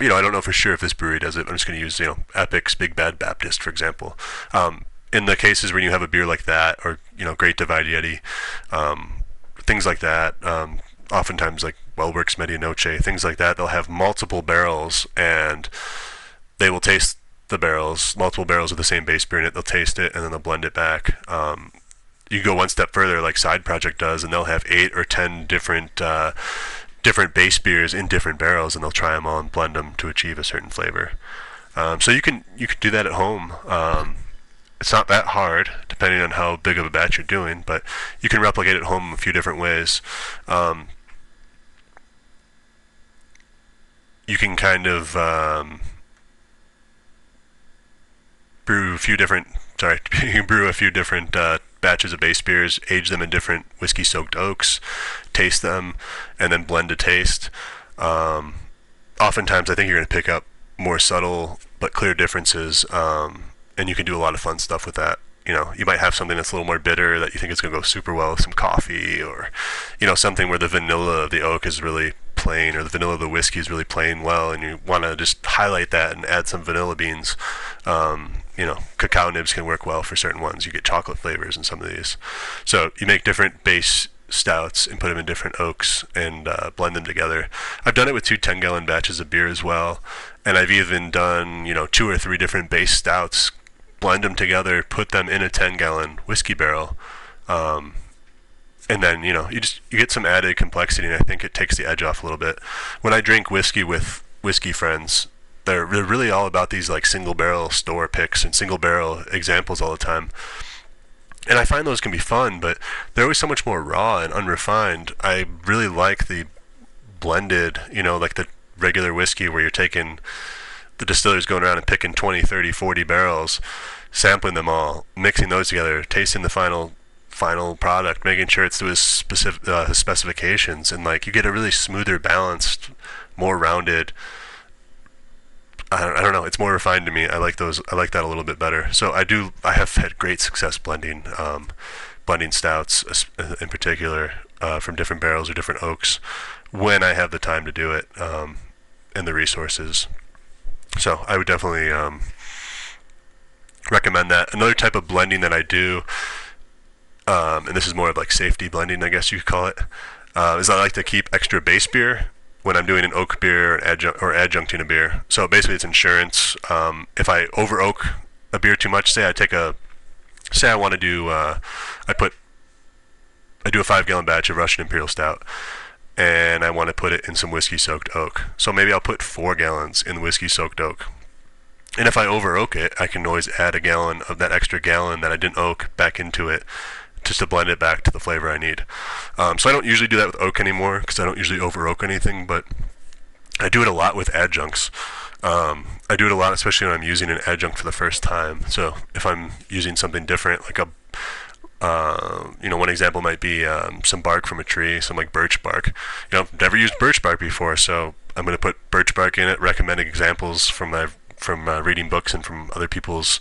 you know, I don't know for sure if this brewery does it. I'm just going to use, you know, Epic's Big Bad Baptist, for example. Um, in the cases where you have a beer like that, or you know, Great Divide Yeti, um, things like that. Um, oftentimes, like WeldWerks Medianoche, things like that. They'll have multiple barrels, and they will taste the barrels, multiple barrels of the same base beer in it. They'll taste it and then they'll blend it back. Um, you go one step further, like Side Project does, and they'll have eight or ten different uh, different base beers in different barrels, and they'll try them all and blend them to achieve a certain flavor. Um, so you can you can do that at home. Um, it's not that hard, depending on how big of a batch you're doing, but you can replicate it at home a few different ways. Um, you can kind of um, brew a few different sorry you brew a few different uh, batches of base beers, age them in different whiskey-soaked oaks, taste them, and then blend to taste. Um, oftentimes, I think you're going to pick up more subtle but clear differences, um, and you can do a lot of fun stuff with that. You know, you might have something that's a little more bitter that you think is going to go super well with some coffee, or you know, something where the vanilla of the oak is really plain, or the vanilla of the whiskey is really plain well, and you want to just highlight that and add some vanilla beans. Um, you know, cacao nibs can work well for certain ones. You get chocolate flavors in some of these. So you make different base stouts and put them in different oaks and uh, blend them together. I've done it with two 10 gallon batches of beer as well. And I've even done, you know, two or three different base stouts, blend them together, put them in a 10 gallon whiskey barrel. Um, and then, you know, you just, you get some added complexity and I think it takes the edge off a little bit. When I drink whiskey with whiskey friends, they're, they're really all about these like single barrel store picks and single barrel examples all the time and I find those can be fun, but they're always so much more raw and unrefined. I really like the blended, you know, like the regular whiskey where you're taking the distillers going around and picking 20, 30, 40 barrels, sampling them all, mixing those together, tasting the final final product, making sure it's to his specific uh, his specifications, and like you get a really smoother, balanced, more rounded I don't, I don't know. It's more refined to me. I like those. I like that a little bit better. So I do. I have had great success blending, um, blending stouts in particular uh, from different barrels or different oaks when I have the time to do it um, and the resources. So I would definitely um, recommend that. Another type of blending that I do, um, and this is more of like safety blending, I guess you could call it, uh, is I like to keep extra base beer when I'm doing an oak beer or, adjunct, or adjuncting a beer. So basically, it's insurance. Um, if I over oak a beer too much, say I take a, say I want to do, uh, I put, I do a five gallon batch of Russian Imperial Stout, and I want to put it in some whiskey soaked oak. So maybe I'll put four gallons in whiskey soaked oak. And if I over oak it, I can always add a gallon of that extra gallon that I didn't oak back into it just to blend it back to the flavor I need. Um, so I don't usually do that with oak anymore because I don't usually over oak anything, but I do it a lot with adjuncts. Um, I do it a lot, especially when I'm using an adjunct for the first time. So if I'm using something different, like a, uh, you know, one example might be um, some bark from a tree, some like birch bark. You know, never used birch bark before, so I'm going to put birch bark in it. Recommending examples from my from uh, reading books and from other people's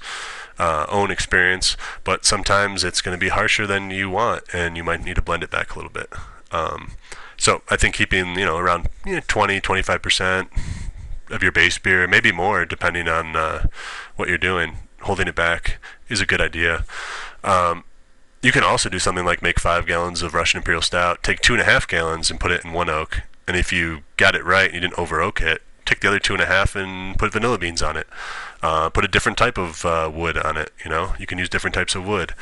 uh, own experience, but sometimes it's going to be harsher than you want, and you might need to blend it back a little bit. Um, so I think keeping you know around you know, 20, 25 percent of your base beer, maybe more, depending on uh, what you're doing, holding it back is a good idea. Um, you can also do something like make five gallons of Russian Imperial Stout, take two and a half gallons and put it in one oak, and if you got it right and you didn't over oak it, take the other two and a half and put vanilla beans on it. Uh, put a different type of uh, wood on it. You know, you can use different types of wood.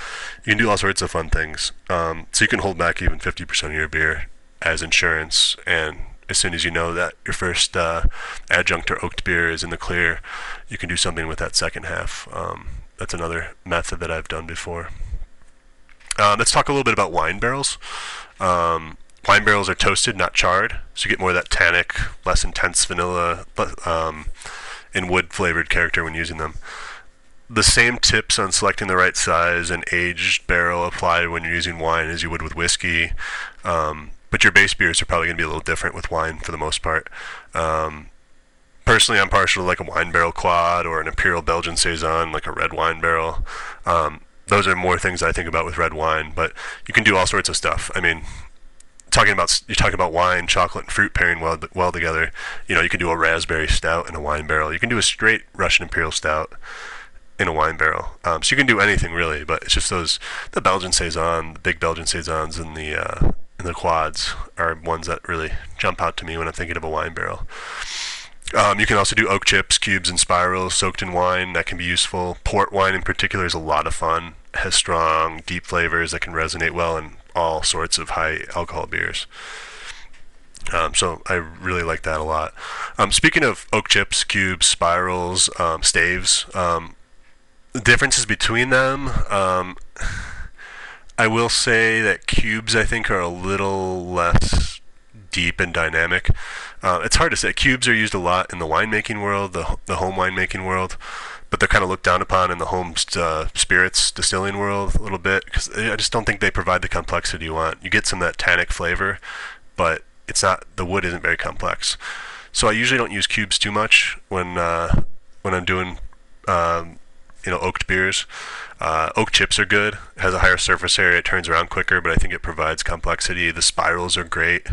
You can do all sorts of fun things. Um, so you can hold back even 50% of your beer as insurance. And as soon as you know that your first uh, adjunct or oaked beer is in the clear, you can do something with that second half. Um, that's another method that I've done before. Uh, let's talk a little bit about wine barrels. Um, wine barrels are toasted, not charred, so you get more of that tannic, less intense vanilla um, and wood flavored character when using them. The same tips on selecting the right size and aged barrel apply when you're using wine as you would with whiskey. Um, but your base beers are probably going to be a little different with wine for the most part. Um, personally, I'm partial to like a wine barrel quad or an imperial Belgian saison, like a red wine barrel. Um, those are more things I think about with red wine, but you can do all sorts of stuff. I mean, talking about you're talking about wine, chocolate, and fruit pairing well well together. You know, you can do a raspberry stout in a wine barrel. You can do a straight Russian Imperial stout in a wine barrel. Um, so you can do anything really, but it's just those the Belgian saison, the big Belgian saisons, and the uh, and the quads are ones that really jump out to me when I'm thinking of a wine barrel. Um, you can also do oak chips, cubes, and spirals soaked in wine. That can be useful. Port wine, in particular, is a lot of fun. Has strong, deep flavors that can resonate well in all sorts of high alcohol beers. Um, so I really like that a lot. Um, speaking of oak chips, cubes, spirals, um, staves, um, the differences between them, um, I will say that cubes I think are a little less deep and dynamic. Uh, it's hard to say. Cubes are used a lot in the winemaking world, the the home winemaking world, but they're kind of looked down upon in the home uh, spirits distilling world a little bit because I just don't think they provide the complexity you want. You get some that tannic flavor, but it's not the wood isn't very complex. So I usually don't use cubes too much when uh, when I'm doing um, you know oaked beers. Uh, oak chips are good. It has a higher surface area. It turns around quicker, but I think it provides complexity. The spirals are great.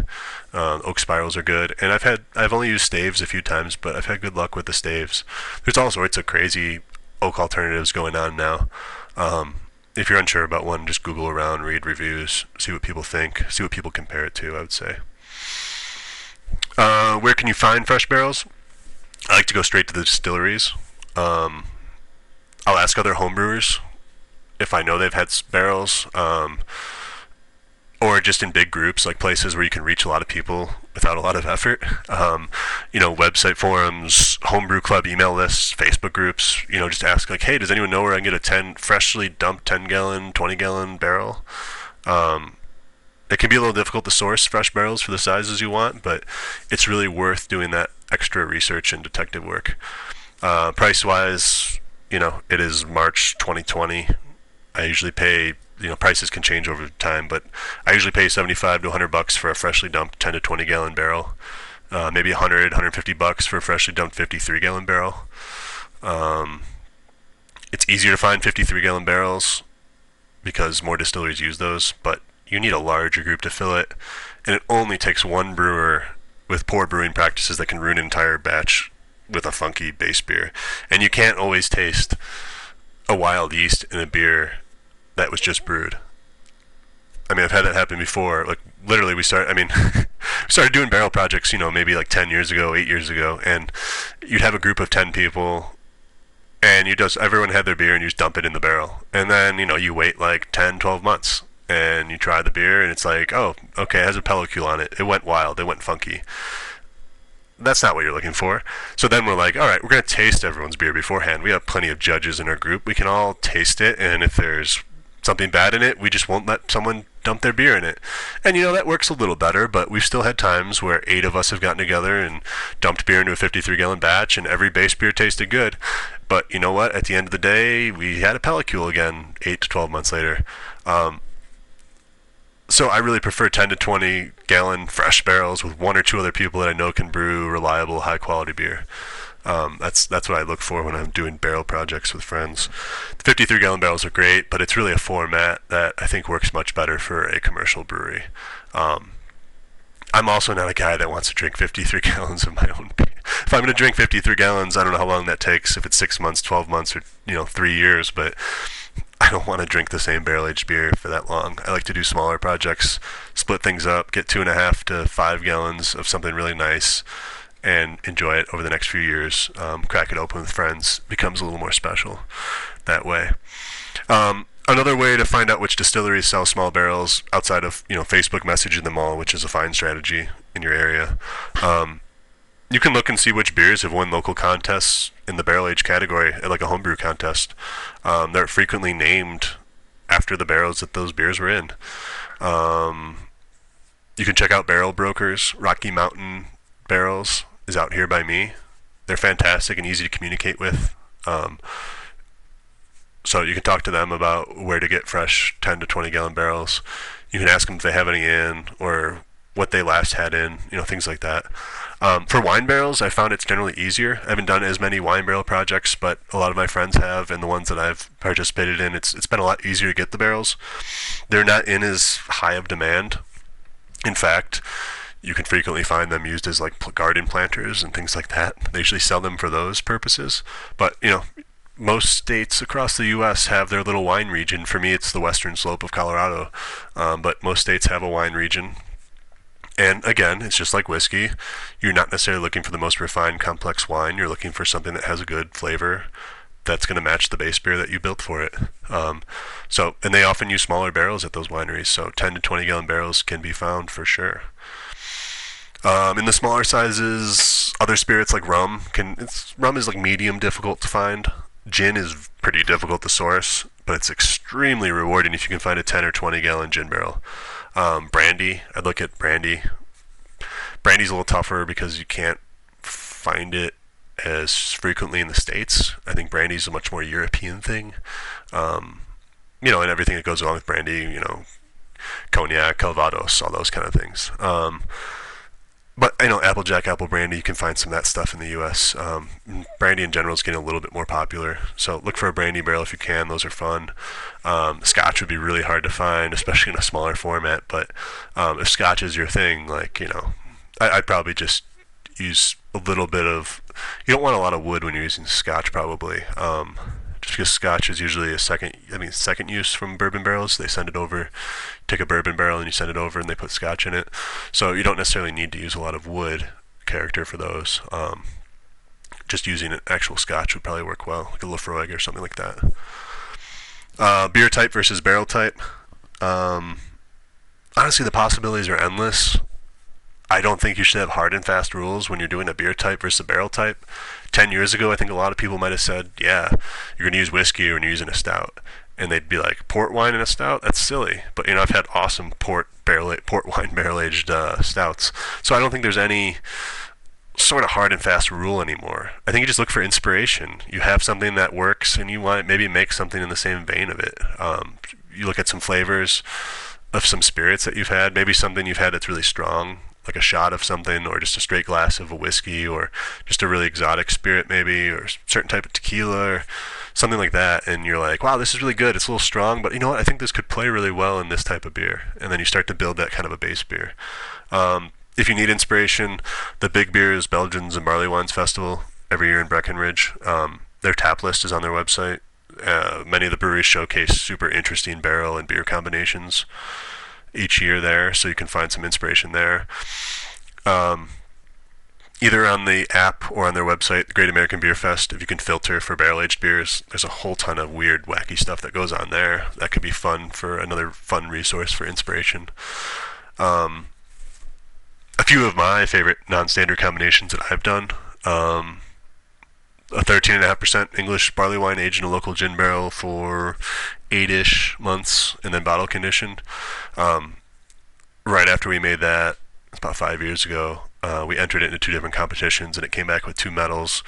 Uh, oak spirals are good. And I've had I've only used staves a few times, but I've had good luck with the staves. There's all sorts of crazy oak alternatives going on now. Um, if you're unsure about one, just Google around, read reviews, see what people think, see what people compare it to. I would say. Uh, where can you find fresh barrels? I like to go straight to the distilleries. Um, I'll ask other homebrewers if I know they've had barrels, um, or just in big groups, like places where you can reach a lot of people without a lot of effort. Um, you know, website forums, homebrew club email lists, Facebook groups. You know, just ask like, hey, does anyone know where I can get a ten freshly dumped ten gallon, twenty gallon barrel? Um, it can be a little difficult to source fresh barrels for the sizes you want, but it's really worth doing that extra research and detective work. Uh, price wise, you know, it is March 2020. I usually pay, you know, prices can change over time, but I usually pay 75 to 100 bucks for a freshly dumped 10 to 20 gallon barrel. Uh, maybe 100, 150 bucks for a freshly dumped 53 gallon barrel. Um, it's easier to find 53 gallon barrels because more distilleries use those, but you need a larger group to fill it, and it only takes one brewer with poor brewing practices that can ruin an entire batch with a funky base beer. And you can't always taste a wild yeast in a beer that was just brewed. I mean, I've had that happen before. Like literally, we started. I mean, we started doing barrel projects. You know, maybe like ten years ago, eight years ago, and you'd have a group of ten people, and you just everyone had their beer, and you just dump it in the barrel, and then you know you wait like 10, 12 months, and you try the beer, and it's like, oh, okay, it has a pellicle on it. It went wild. It went funky that's not what you're looking for. So then we're like, all right, we're to taste everyone's beer beforehand. We have plenty of judges in our group. We can all taste it, and if there's something bad in it, we just won't let someone dump their beer in it. And you know, that works a little better, but we've still had times where eight of us have gotten together and dumped beer into a 53 gallon batch, and every base beer tasted good. But you know what? At the end of the day, we had a pellicle again eight to 12 months later. Um, so I really prefer 10 to 20 gallon fresh barrels with one or two other people that I know can brew reliable, high quality beer. Um, that's that's what I look for when I'm doing barrel projects with friends. The 53 gallon barrels are great, but it's really a format that I think works much better for a commercial brewery. Um, I'm also not a guy that wants to drink 53 gallons of my own beer. If I'm going to drink 53 gallons, I don't know how long that takes. If it's six months, 12 months, or you know, three years, but I don't want to drink the same barrel aged beer for that long. I like to do smaller projects, split things up, get two and a half to five gallons of something really nice, and enjoy it over the next few years. Um, crack it open with friends becomes a little more special that way. Um, another way to find out which distilleries sell small barrels outside of you know Facebook messaging them all, which is a fine strategy in your area. Um, you can look and see which beers have won local contests in the barrel age category, like a homebrew contest. Um, they're frequently named after the barrels that those beers were in. Um, you can check out Barrel Brokers. Rocky Mountain Barrels is out here by me. They're fantastic and easy to communicate with. Um, so you can talk to them about where to get fresh 10 to 20 gallon barrels. You can ask them if they have any in or what they last had in, you know, things like that. Um, for wine barrels, I found it's generally easier. I haven't done as many wine barrel projects, but a lot of my friends have, and the ones that I've participated in, it's it's been a lot easier to get the barrels. They're not in as high of demand. In fact, you can frequently find them used as like garden planters and things like that. They usually sell them for those purposes. But you know, most states across the U.S. have their little wine region. For me, it's the western slope of Colorado, um, but most states have a wine region. And again, it's just like whiskey. You're not necessarily looking for the most refined, complex wine. You're looking for something that has a good flavor that's going to match the base beer that you built for it. Um, so, and they often use smaller barrels at those wineries. So, 10 to 20 gallon barrels can be found for sure. Um, in the smaller sizes, other spirits like rum can. Rum is like medium difficult to find. Gin is pretty difficult to source, but it's extremely rewarding if you can find a 10 or 20 gallon gin barrel. Um, brandy, I'd look at brandy. brandy's a little tougher because you can't find it as frequently in the states. I think brandy's a much more European thing. Um, you know, and everything that goes along with brandy, you know, cognac, calvados, all those kind of things. Um, but you know, Applejack, apple brandy, you can find some of that stuff in the U.S. Um, brandy in general is getting a little bit more popular, so look for a brandy barrel if you can. Those are fun. Um, Scotch would be really hard to find, especially in a smaller format. But um, if Scotch is your thing, like you know, I, I'd probably just use a little bit of. You don't want a lot of wood when you're using Scotch, probably. Because Scotch is usually a second, I mean, second use from bourbon barrels. They send it over, take a bourbon barrel and you send it over, and they put Scotch in it. So you don't necessarily need to use a lot of wood character for those. Um, just using an actual Scotch would probably work well, like a Laphroaig or something like that. Uh, beer type versus barrel type. Um, honestly, the possibilities are endless. I don't think you should have hard and fast rules when you're doing a beer type versus a barrel type. Ten years ago, I think a lot of people might have said, "Yeah, you're going to use whiskey or you're using a stout," and they'd be like, "Port wine and a stout? That's silly." But you know, I've had awesome port barrel port wine barrel aged uh, stouts, so I don't think there's any sort of hard and fast rule anymore. I think you just look for inspiration. You have something that works, and you want maybe make something in the same vein of it. Um, you look at some flavors of some spirits that you've had, maybe something you've had that's really strong, like a shot of something or just a straight glass of a whiskey or just a really exotic spirit maybe or a certain type of tequila or something like that and you're like wow this is really good. It's a little strong but you know what? I think this could play really well in this type of beer. And then you start to build that kind of a base beer. Um, if you need inspiration the big beers belgians and barley wines festival every year in breckenridge. Um, their tap list is on their website. Uh, many of the breweries showcase super interesting barrel and beer combinations each year there, so you can find some inspiration there. Um, either on the app or on their website, Great American Beer Fest, if you can filter for barrel aged beers, there's a whole ton of weird, wacky stuff that goes on there. That could be fun for another fun resource for inspiration. Um, a few of my favorite non standard combinations that I've done. Um, a 13.5% English barley wine aged in a local gin barrel for eight ish months and then bottle conditioned. Um, right after we made that, it's about five years ago, uh, we entered it into two different competitions and it came back with two medals.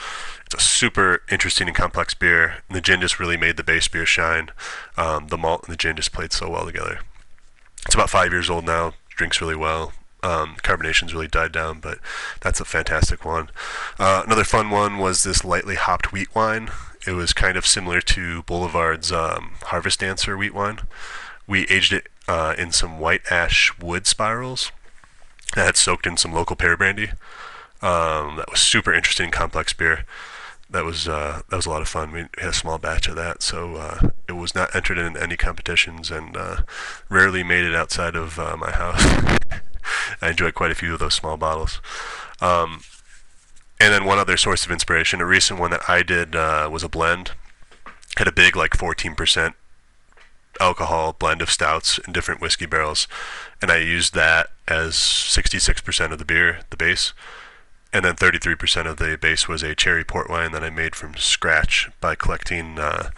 It's a super interesting and complex beer. And the gin just really made the base beer shine. Um, the malt and the gin just played so well together. It's about five years old now, drinks really well. Um, carbonation's really died down, but that's a fantastic one. Uh, another fun one was this lightly hopped wheat wine. It was kind of similar to Boulevard's um, Harvest Dancer wheat wine. We aged it uh, in some white ash wood spirals that had soaked in some local pear brandy. Um, that was super interesting, complex beer. That was uh, that was a lot of fun. We had a small batch of that, so uh, it was not entered in any competitions and uh, rarely made it outside of uh, my house. I enjoyed quite a few of those small bottles. Um, and then one other source of inspiration, a recent one that I did uh, was a blend. Had a big, like 14% alcohol blend of stouts in different whiskey barrels. And I used that as 66% of the beer, the base. And then 33% of the base was a cherry port wine that I made from scratch by collecting uh,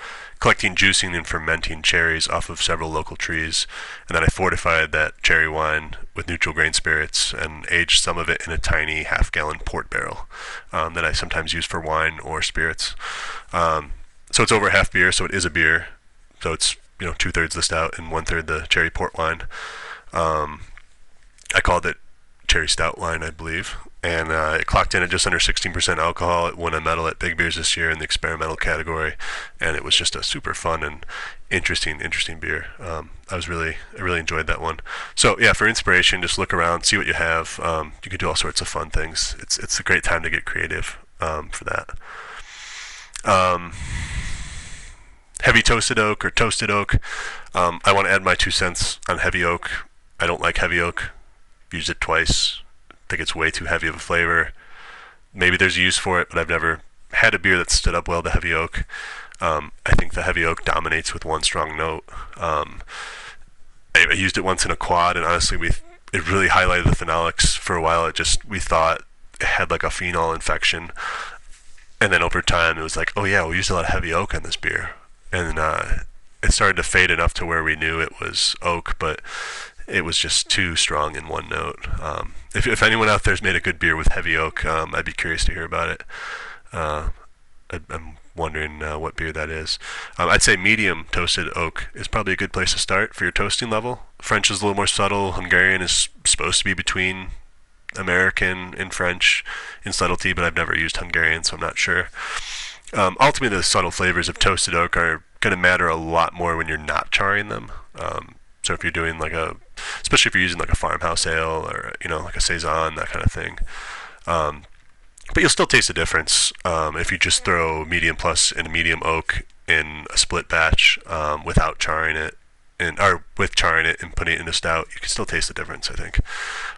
collecting juicing and fermenting cherries off of several local trees, and then I fortified that cherry wine with neutral grain spirits and aged some of it in a tiny half-gallon port barrel um, that I sometimes use for wine or spirits. Um, so it's over half beer, so it is a beer. So it's you know two thirds the stout and one third the cherry port wine. Um, I called it cherry stout wine, I believe and uh, it clocked in at just under 16% alcohol. It won a medal at Big Beers this year in the experimental category, and it was just a super fun and interesting, interesting beer. Um, I was really, I really enjoyed that one. So yeah, for inspiration, just look around, see what you have. Um, you can do all sorts of fun things. It's it's a great time to get creative um, for that. Heavy toasted oak or toasted oak. Um, I want to add my two cents on heavy oak. I don't like heavy oak. Used it twice I think it's way too heavy of a flavor. Maybe there's a use for it, but I've never had a beer that stood up well to heavy oak. Um, I think the heavy oak dominates with one strong note. Um, I, I, used it once in a quad, and honestly, we it really highlighted the phenolics for a while. It just we thought it had like a phenol infection, and then over time it was like, oh yeah, we used a lot of heavy oak on this beer, and uh, it started to fade enough to where we knew it was oak, but it was just too strong in one note. Um, if, if anyone out there's made a good beer with heavy oak, um, I'd be curious to hear about it. Uh, I, am wondering uh, what beer that is. Um, I'd say medium toasted oak is probably a good place to start for your toasting level. French is a little more subtle. Hungarian is supposed to be between American and French in subtlety, but I've never used Hungarian, so I'm not sure. Um, ultimately, the subtle flavors of toasted oak are going to matter a lot more when you're not charring them. Um, so if you're doing like a, especially if you're using like a farmhouse ale or you know like a saison that kind of thing, um, but you'll still taste the difference um, if you just throw medium plus and medium oak in a split batch um, without charring it and or with charring it and putting it in a stout, you can still taste the difference, I think.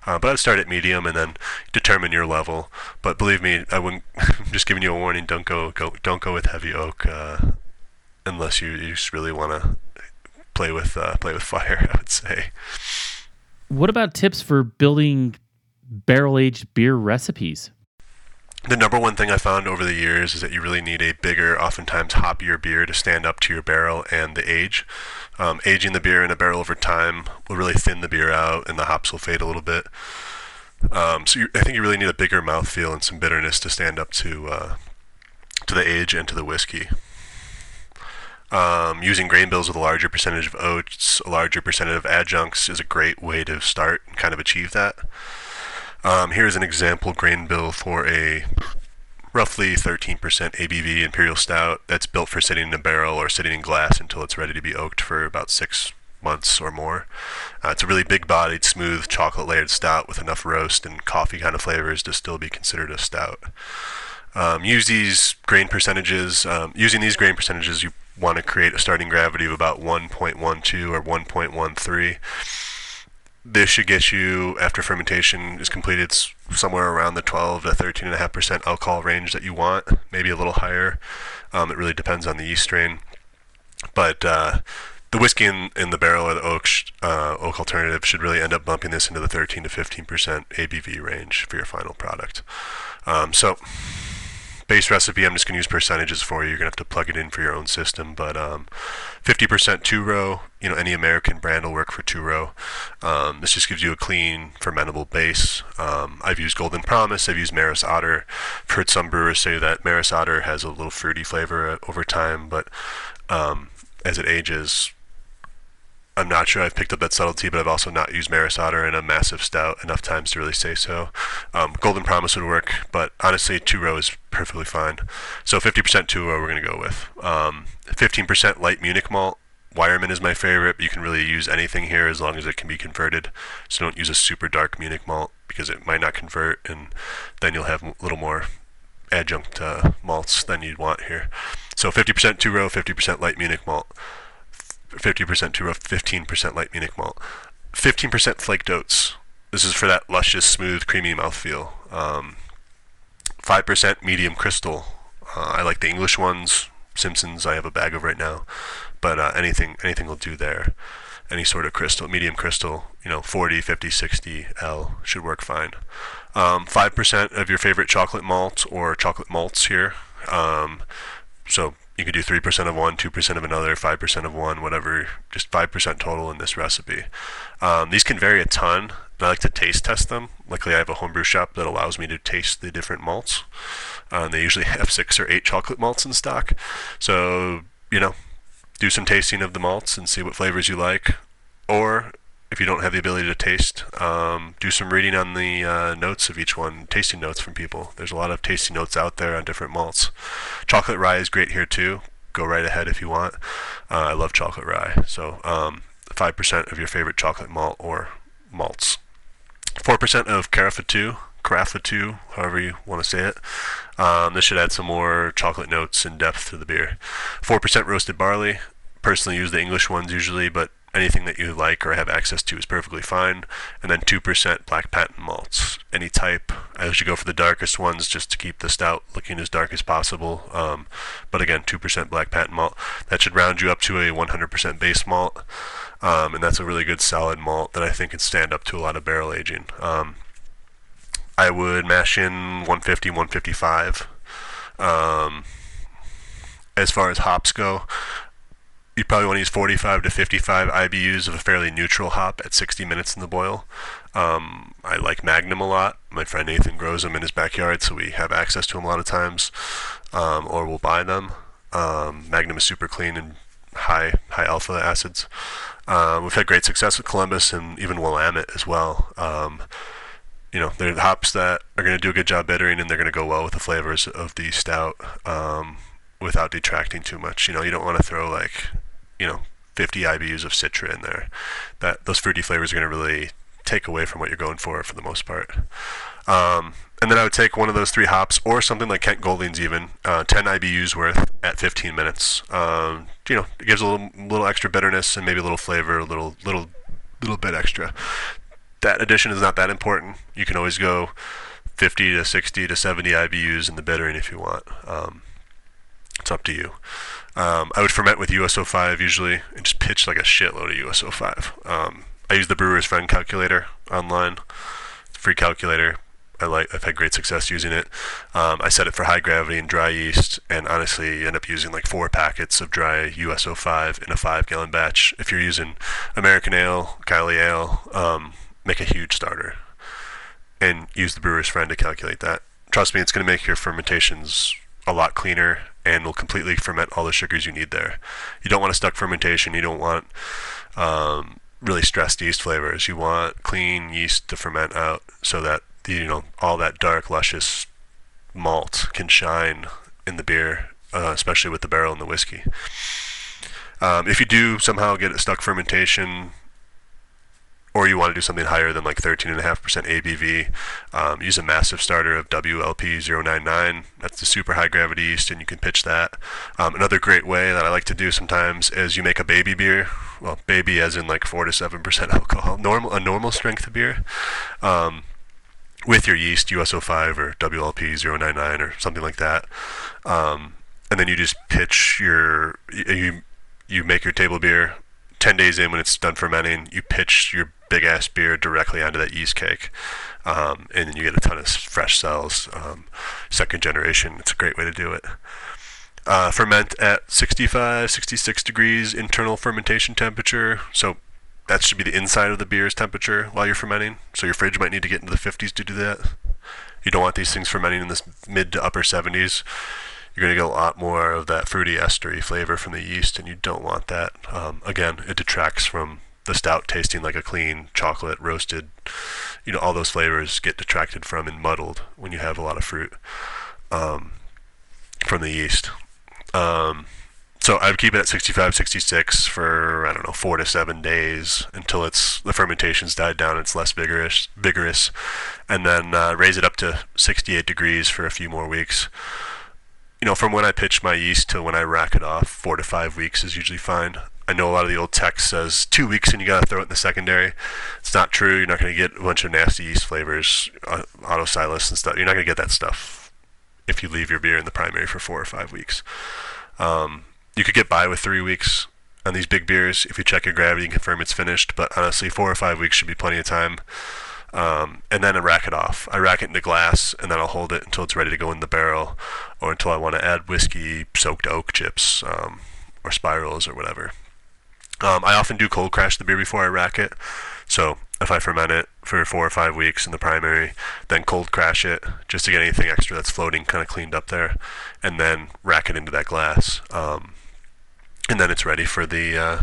Uh, but I'd start at medium and then determine your level. But believe me, I wouldn't. I'm just giving you a warning. Don't go, go don't go with heavy oak uh, unless you, you just really want to play with uh, play with fire. I would say. What about tips for building barrel aged beer recipes? the number one thing I found over the years is that you really need a bigger, oftentimes hoppier beer to stand up to your barrel and the age. Um, aging the beer in a barrel over time will really thin the beer out, and the hops will fade a little bit. Um, so you, I think you really need a bigger mouthfeel and some bitterness to stand up to uh, to the age and to the whiskey. Um, using grain bills with a larger percentage of oats, a larger percentage of adjuncts is a great way to start and kind of achieve that. Um, here's an example grain bill for a roughly 13% ABV Imperial Stout that's built for sitting in a barrel or sitting in glass until it's ready to be oaked for about six months or more. Uh, it's a really big bodied, smooth, chocolate layered stout with enough roast and coffee kind of flavors to still be considered a stout. Um, use these grain percentages. Um, using these grain percentages, you want to create a starting gravity of about 1.12 or 1.13 this should get you after fermentation is completed somewhere around the 12 to 13.5% alcohol range that you want, maybe a little higher. Um, it really depends on the yeast strain. But uh, the whiskey in, in, the barrel or the oak, uh, oak alternative should really end up bumping this into the 13 to 15% ABV range for your final product. Um, so base recipe, I'm just going to use percentages for you. You're going to have to plug it in for your own system. But um, 50% two row, you know, any American brand will work for two row. Um, this just gives you a clean, fermentable base. Um, I've used Golden Promise, I've used Maris Otter. I've heard some brewers say that Maris Otter has a little fruity flavor uh, over time, but um, as it ages, I'm not sure I've picked up that subtlety, but I've also not used Maris Otter in a massive stout enough times to really say so. Um, Golden Promise would work, but honestly, two row is perfectly fine. So 50% two row we're going to go with. Um, 15% light Munich malt. Weyermann is my favorite, you can really use anything here as long as it can be converted. So don't use a super dark Munich malt because it might not convert, and then you'll have a little more adjunct uh, malts than you'd want here. So 50% two row, 50% light Munich malt. 50% to a 15% light Munich malt. 15% flaked oats. This is for that luscious, smooth, creamy mouthfeel. Um, 5% medium crystal. Uh, I like the English ones. Simpsons, I have a bag of right now, but uh, anything anything will do there. Any sort of crystal, medium crystal, you know, 40, 50, 60 L should work fine. Um, 5% of your favorite chocolate malt or chocolate malts here. Um, so you could do 3% of one, 2% of another, 5% of one, whatever, just 5% total in this recipe. Um, these can vary a ton. I like to taste test them. Luckily, I have a homebrew shop that allows me to taste the different malts. Uh, they usually have six or eight chocolate malts in stock. So, you know, do some tasting of the malts and see what flavors you like. Or if you don't have the ability to taste, um, do some reading on the uh, notes of each one, tasting notes from people. There's a lot of tasting notes out there on different malts. Chocolate rye is great here too. Go right ahead if you want. Uh, I love chocolate rye. So um, 5% of your favorite chocolate malt or malts. 4% of Carafa 2, Carafa 2, however you want to say it. Um, this should add some more chocolate notes and depth to the beer. 4% roasted barley. Personally use the English ones usually, but anything that you like or have access to is perfectly fine. And then 2% black patent malts, any type. I usually go for the darkest ones just to keep the stout looking as dark as possible. Um, but again, 2% black patent malt. That should round you up to a 100% base malt. Um, and that's a really good solid malt that I think can stand up to a lot of barrel aging. Um, I would mash in 150, 155. Um, as far as hops go, you probably want to use 45 to 55 IBUs of a fairly neutral hop at 60 minutes in the boil. Um, I like Magnum a lot. My friend Nathan grows them in his backyard, so we have access to them a lot of times, um, or we'll buy them. Um, Magnum is super clean and high high alpha acids. Um, we've had great success with Columbus and even Willamette as well. Um, you know, they're the hops that are going to do a good job bittering and they're going to go well with the flavors of the stout um, without detracting too much. You know, you don't want to throw like, you know, 50 IBUs of Citra in there. That those fruity flavors are going to really take away from what you're going for for the most part. Um, and then I would take one of those three hops, or something like Kent Golding's even, uh, 10 IBUs worth at 15 minutes. Um, you know, it gives a little, little extra bitterness and maybe a little flavor, a little, little, little bit extra. That addition is not that important. You can always go 50 to 60 to 70 IBUs in the bittering if you want. Um, it's up to you. Um, I would ferment with US-05 usually and just pitch like a shitload of US-05. Um, I use the Brewer's Friend calculator online. Free calculator. I like. I've had great success using it. Um, I set it for high gravity and dry yeast, and honestly, end up using like four packets of dry US-05 in a five-gallon batch. If you're using American Ale, Kylie Ale, um, make a huge starter, and use the Brewer's Friend to calculate that. Trust me, it's going to make your fermentations a lot cleaner and will completely ferment all the sugars you need there. You don't want a stuck fermentation. You don't want um, really stressed yeast flavors. You want clean yeast to ferment out so that you know all that dark, luscious malt can shine in the beer, uh, especially with the barrel and the whiskey. Um, if you do somehow get a stuck fermentation, or you want to do something higher than like 13.5% ABV, um, use a massive starter of WLP099. That's the super high gravity yeast, and you can pitch that. Um, another great way that I like to do sometimes is you make a baby beer. Well, baby as in like 4 to 7% alcohol, normal a normal strength beer. Um, with your yeast, US-05 or WLP099 or something like that. Um, and then you just pitch your, you, you make your table beer 10 days in when it's done fermenting, you pitch your big ass beer directly onto that yeast cake. Um, and then you get a ton of fresh cells. Um, second generation, it's a great way to do it. Uh, ferment at 65, 66 degrees internal fermentation temperature. So that should be the inside of the beer's temperature while you're fermenting. So your fridge might need to get into the 50s to do that. You don't want these things fermenting in this mid to upper 70s. You're going to get a lot more of that fruity estery flavor from the yeast, and you don't want that. Um, again, it detracts from the stout tasting like a clean chocolate roasted. You know, all those flavors get detracted from and muddled when you have a lot of fruit um, from the yeast. Um, so I would keep it at 65, 66 for I don't know four to seven days until it's the fermentation's died down. It's less vigorous, vigorous, and then uh, raise it up to 68 degrees for a few more weeks. You know, from when I pitch my yeast to when I rack it off, four to five weeks is usually fine. I know a lot of the old text says two weeks and you gotta throw it in the secondary. It's not true. You're not gonna get a bunch of nasty yeast flavors, uh, autolysis and stuff. You're not gonna get that stuff if you leave your beer in the primary for four or five weeks. Um, you could get by with three weeks on these big beers if you check your gravity and confirm it's finished. But honestly, four or five weeks should be plenty of time. Um, and then I rack it off. I rack it into glass, and then I'll hold it until it's ready to go in the barrel, or until I want to add whiskey soaked oak chips um, or spirals or whatever. Um, I often do cold crash the beer before I rack it. So if I ferment it for four or five weeks in the primary, then cold crash it just to get anything extra that's floating kind of cleaned up there, and then rack it into that glass. Um, and then it's ready for the uh,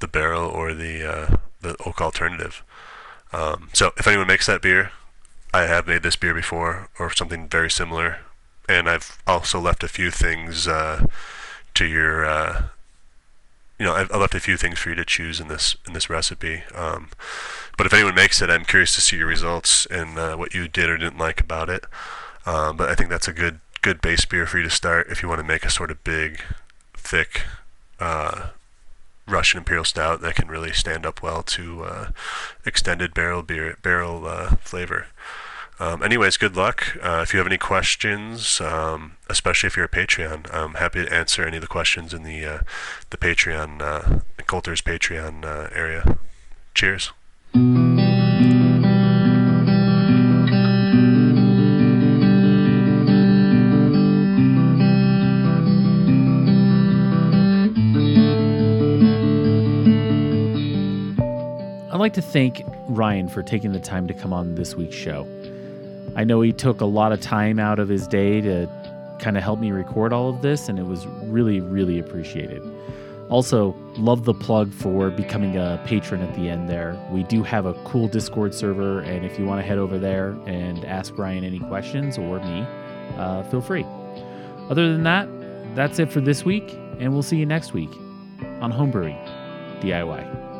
the barrel or the uh, the oak alternative. Um, so if anyone makes that beer, I have made this beer before or something very similar, and I've also left a few things uh, to your. Uh, you know, I've, left a few things for you to choose in this in this recipe. Um, but if anyone makes it, I'm curious to see your results and uh, what you did or didn't like about it. Um, but I think that's a good good base beer for you to start if you want to make a sort of big, thick uh, Russian Imperial Stout that can really stand up well to uh, extended barrel beer barrel uh, flavor. Um, anyways, good luck. Uh, if you have any questions, um, especially if you're a Patreon, I'm happy to answer any of the questions in the uh, the Patreon, uh, Coulter's Patreon uh, area. Cheers. Like to thank Ryan for taking the time to come on this week's show. I know he took a lot of time out of his day to kind of help me record all of this, and it was really, really appreciated. Also, love the plug for becoming a patron at the end there. We do have a cool Discord server, and if you want to head over there and ask Ryan any questions or me, uh, feel free. Other than that, that's it for this week, and we'll see you next week on Homebrewing DIY.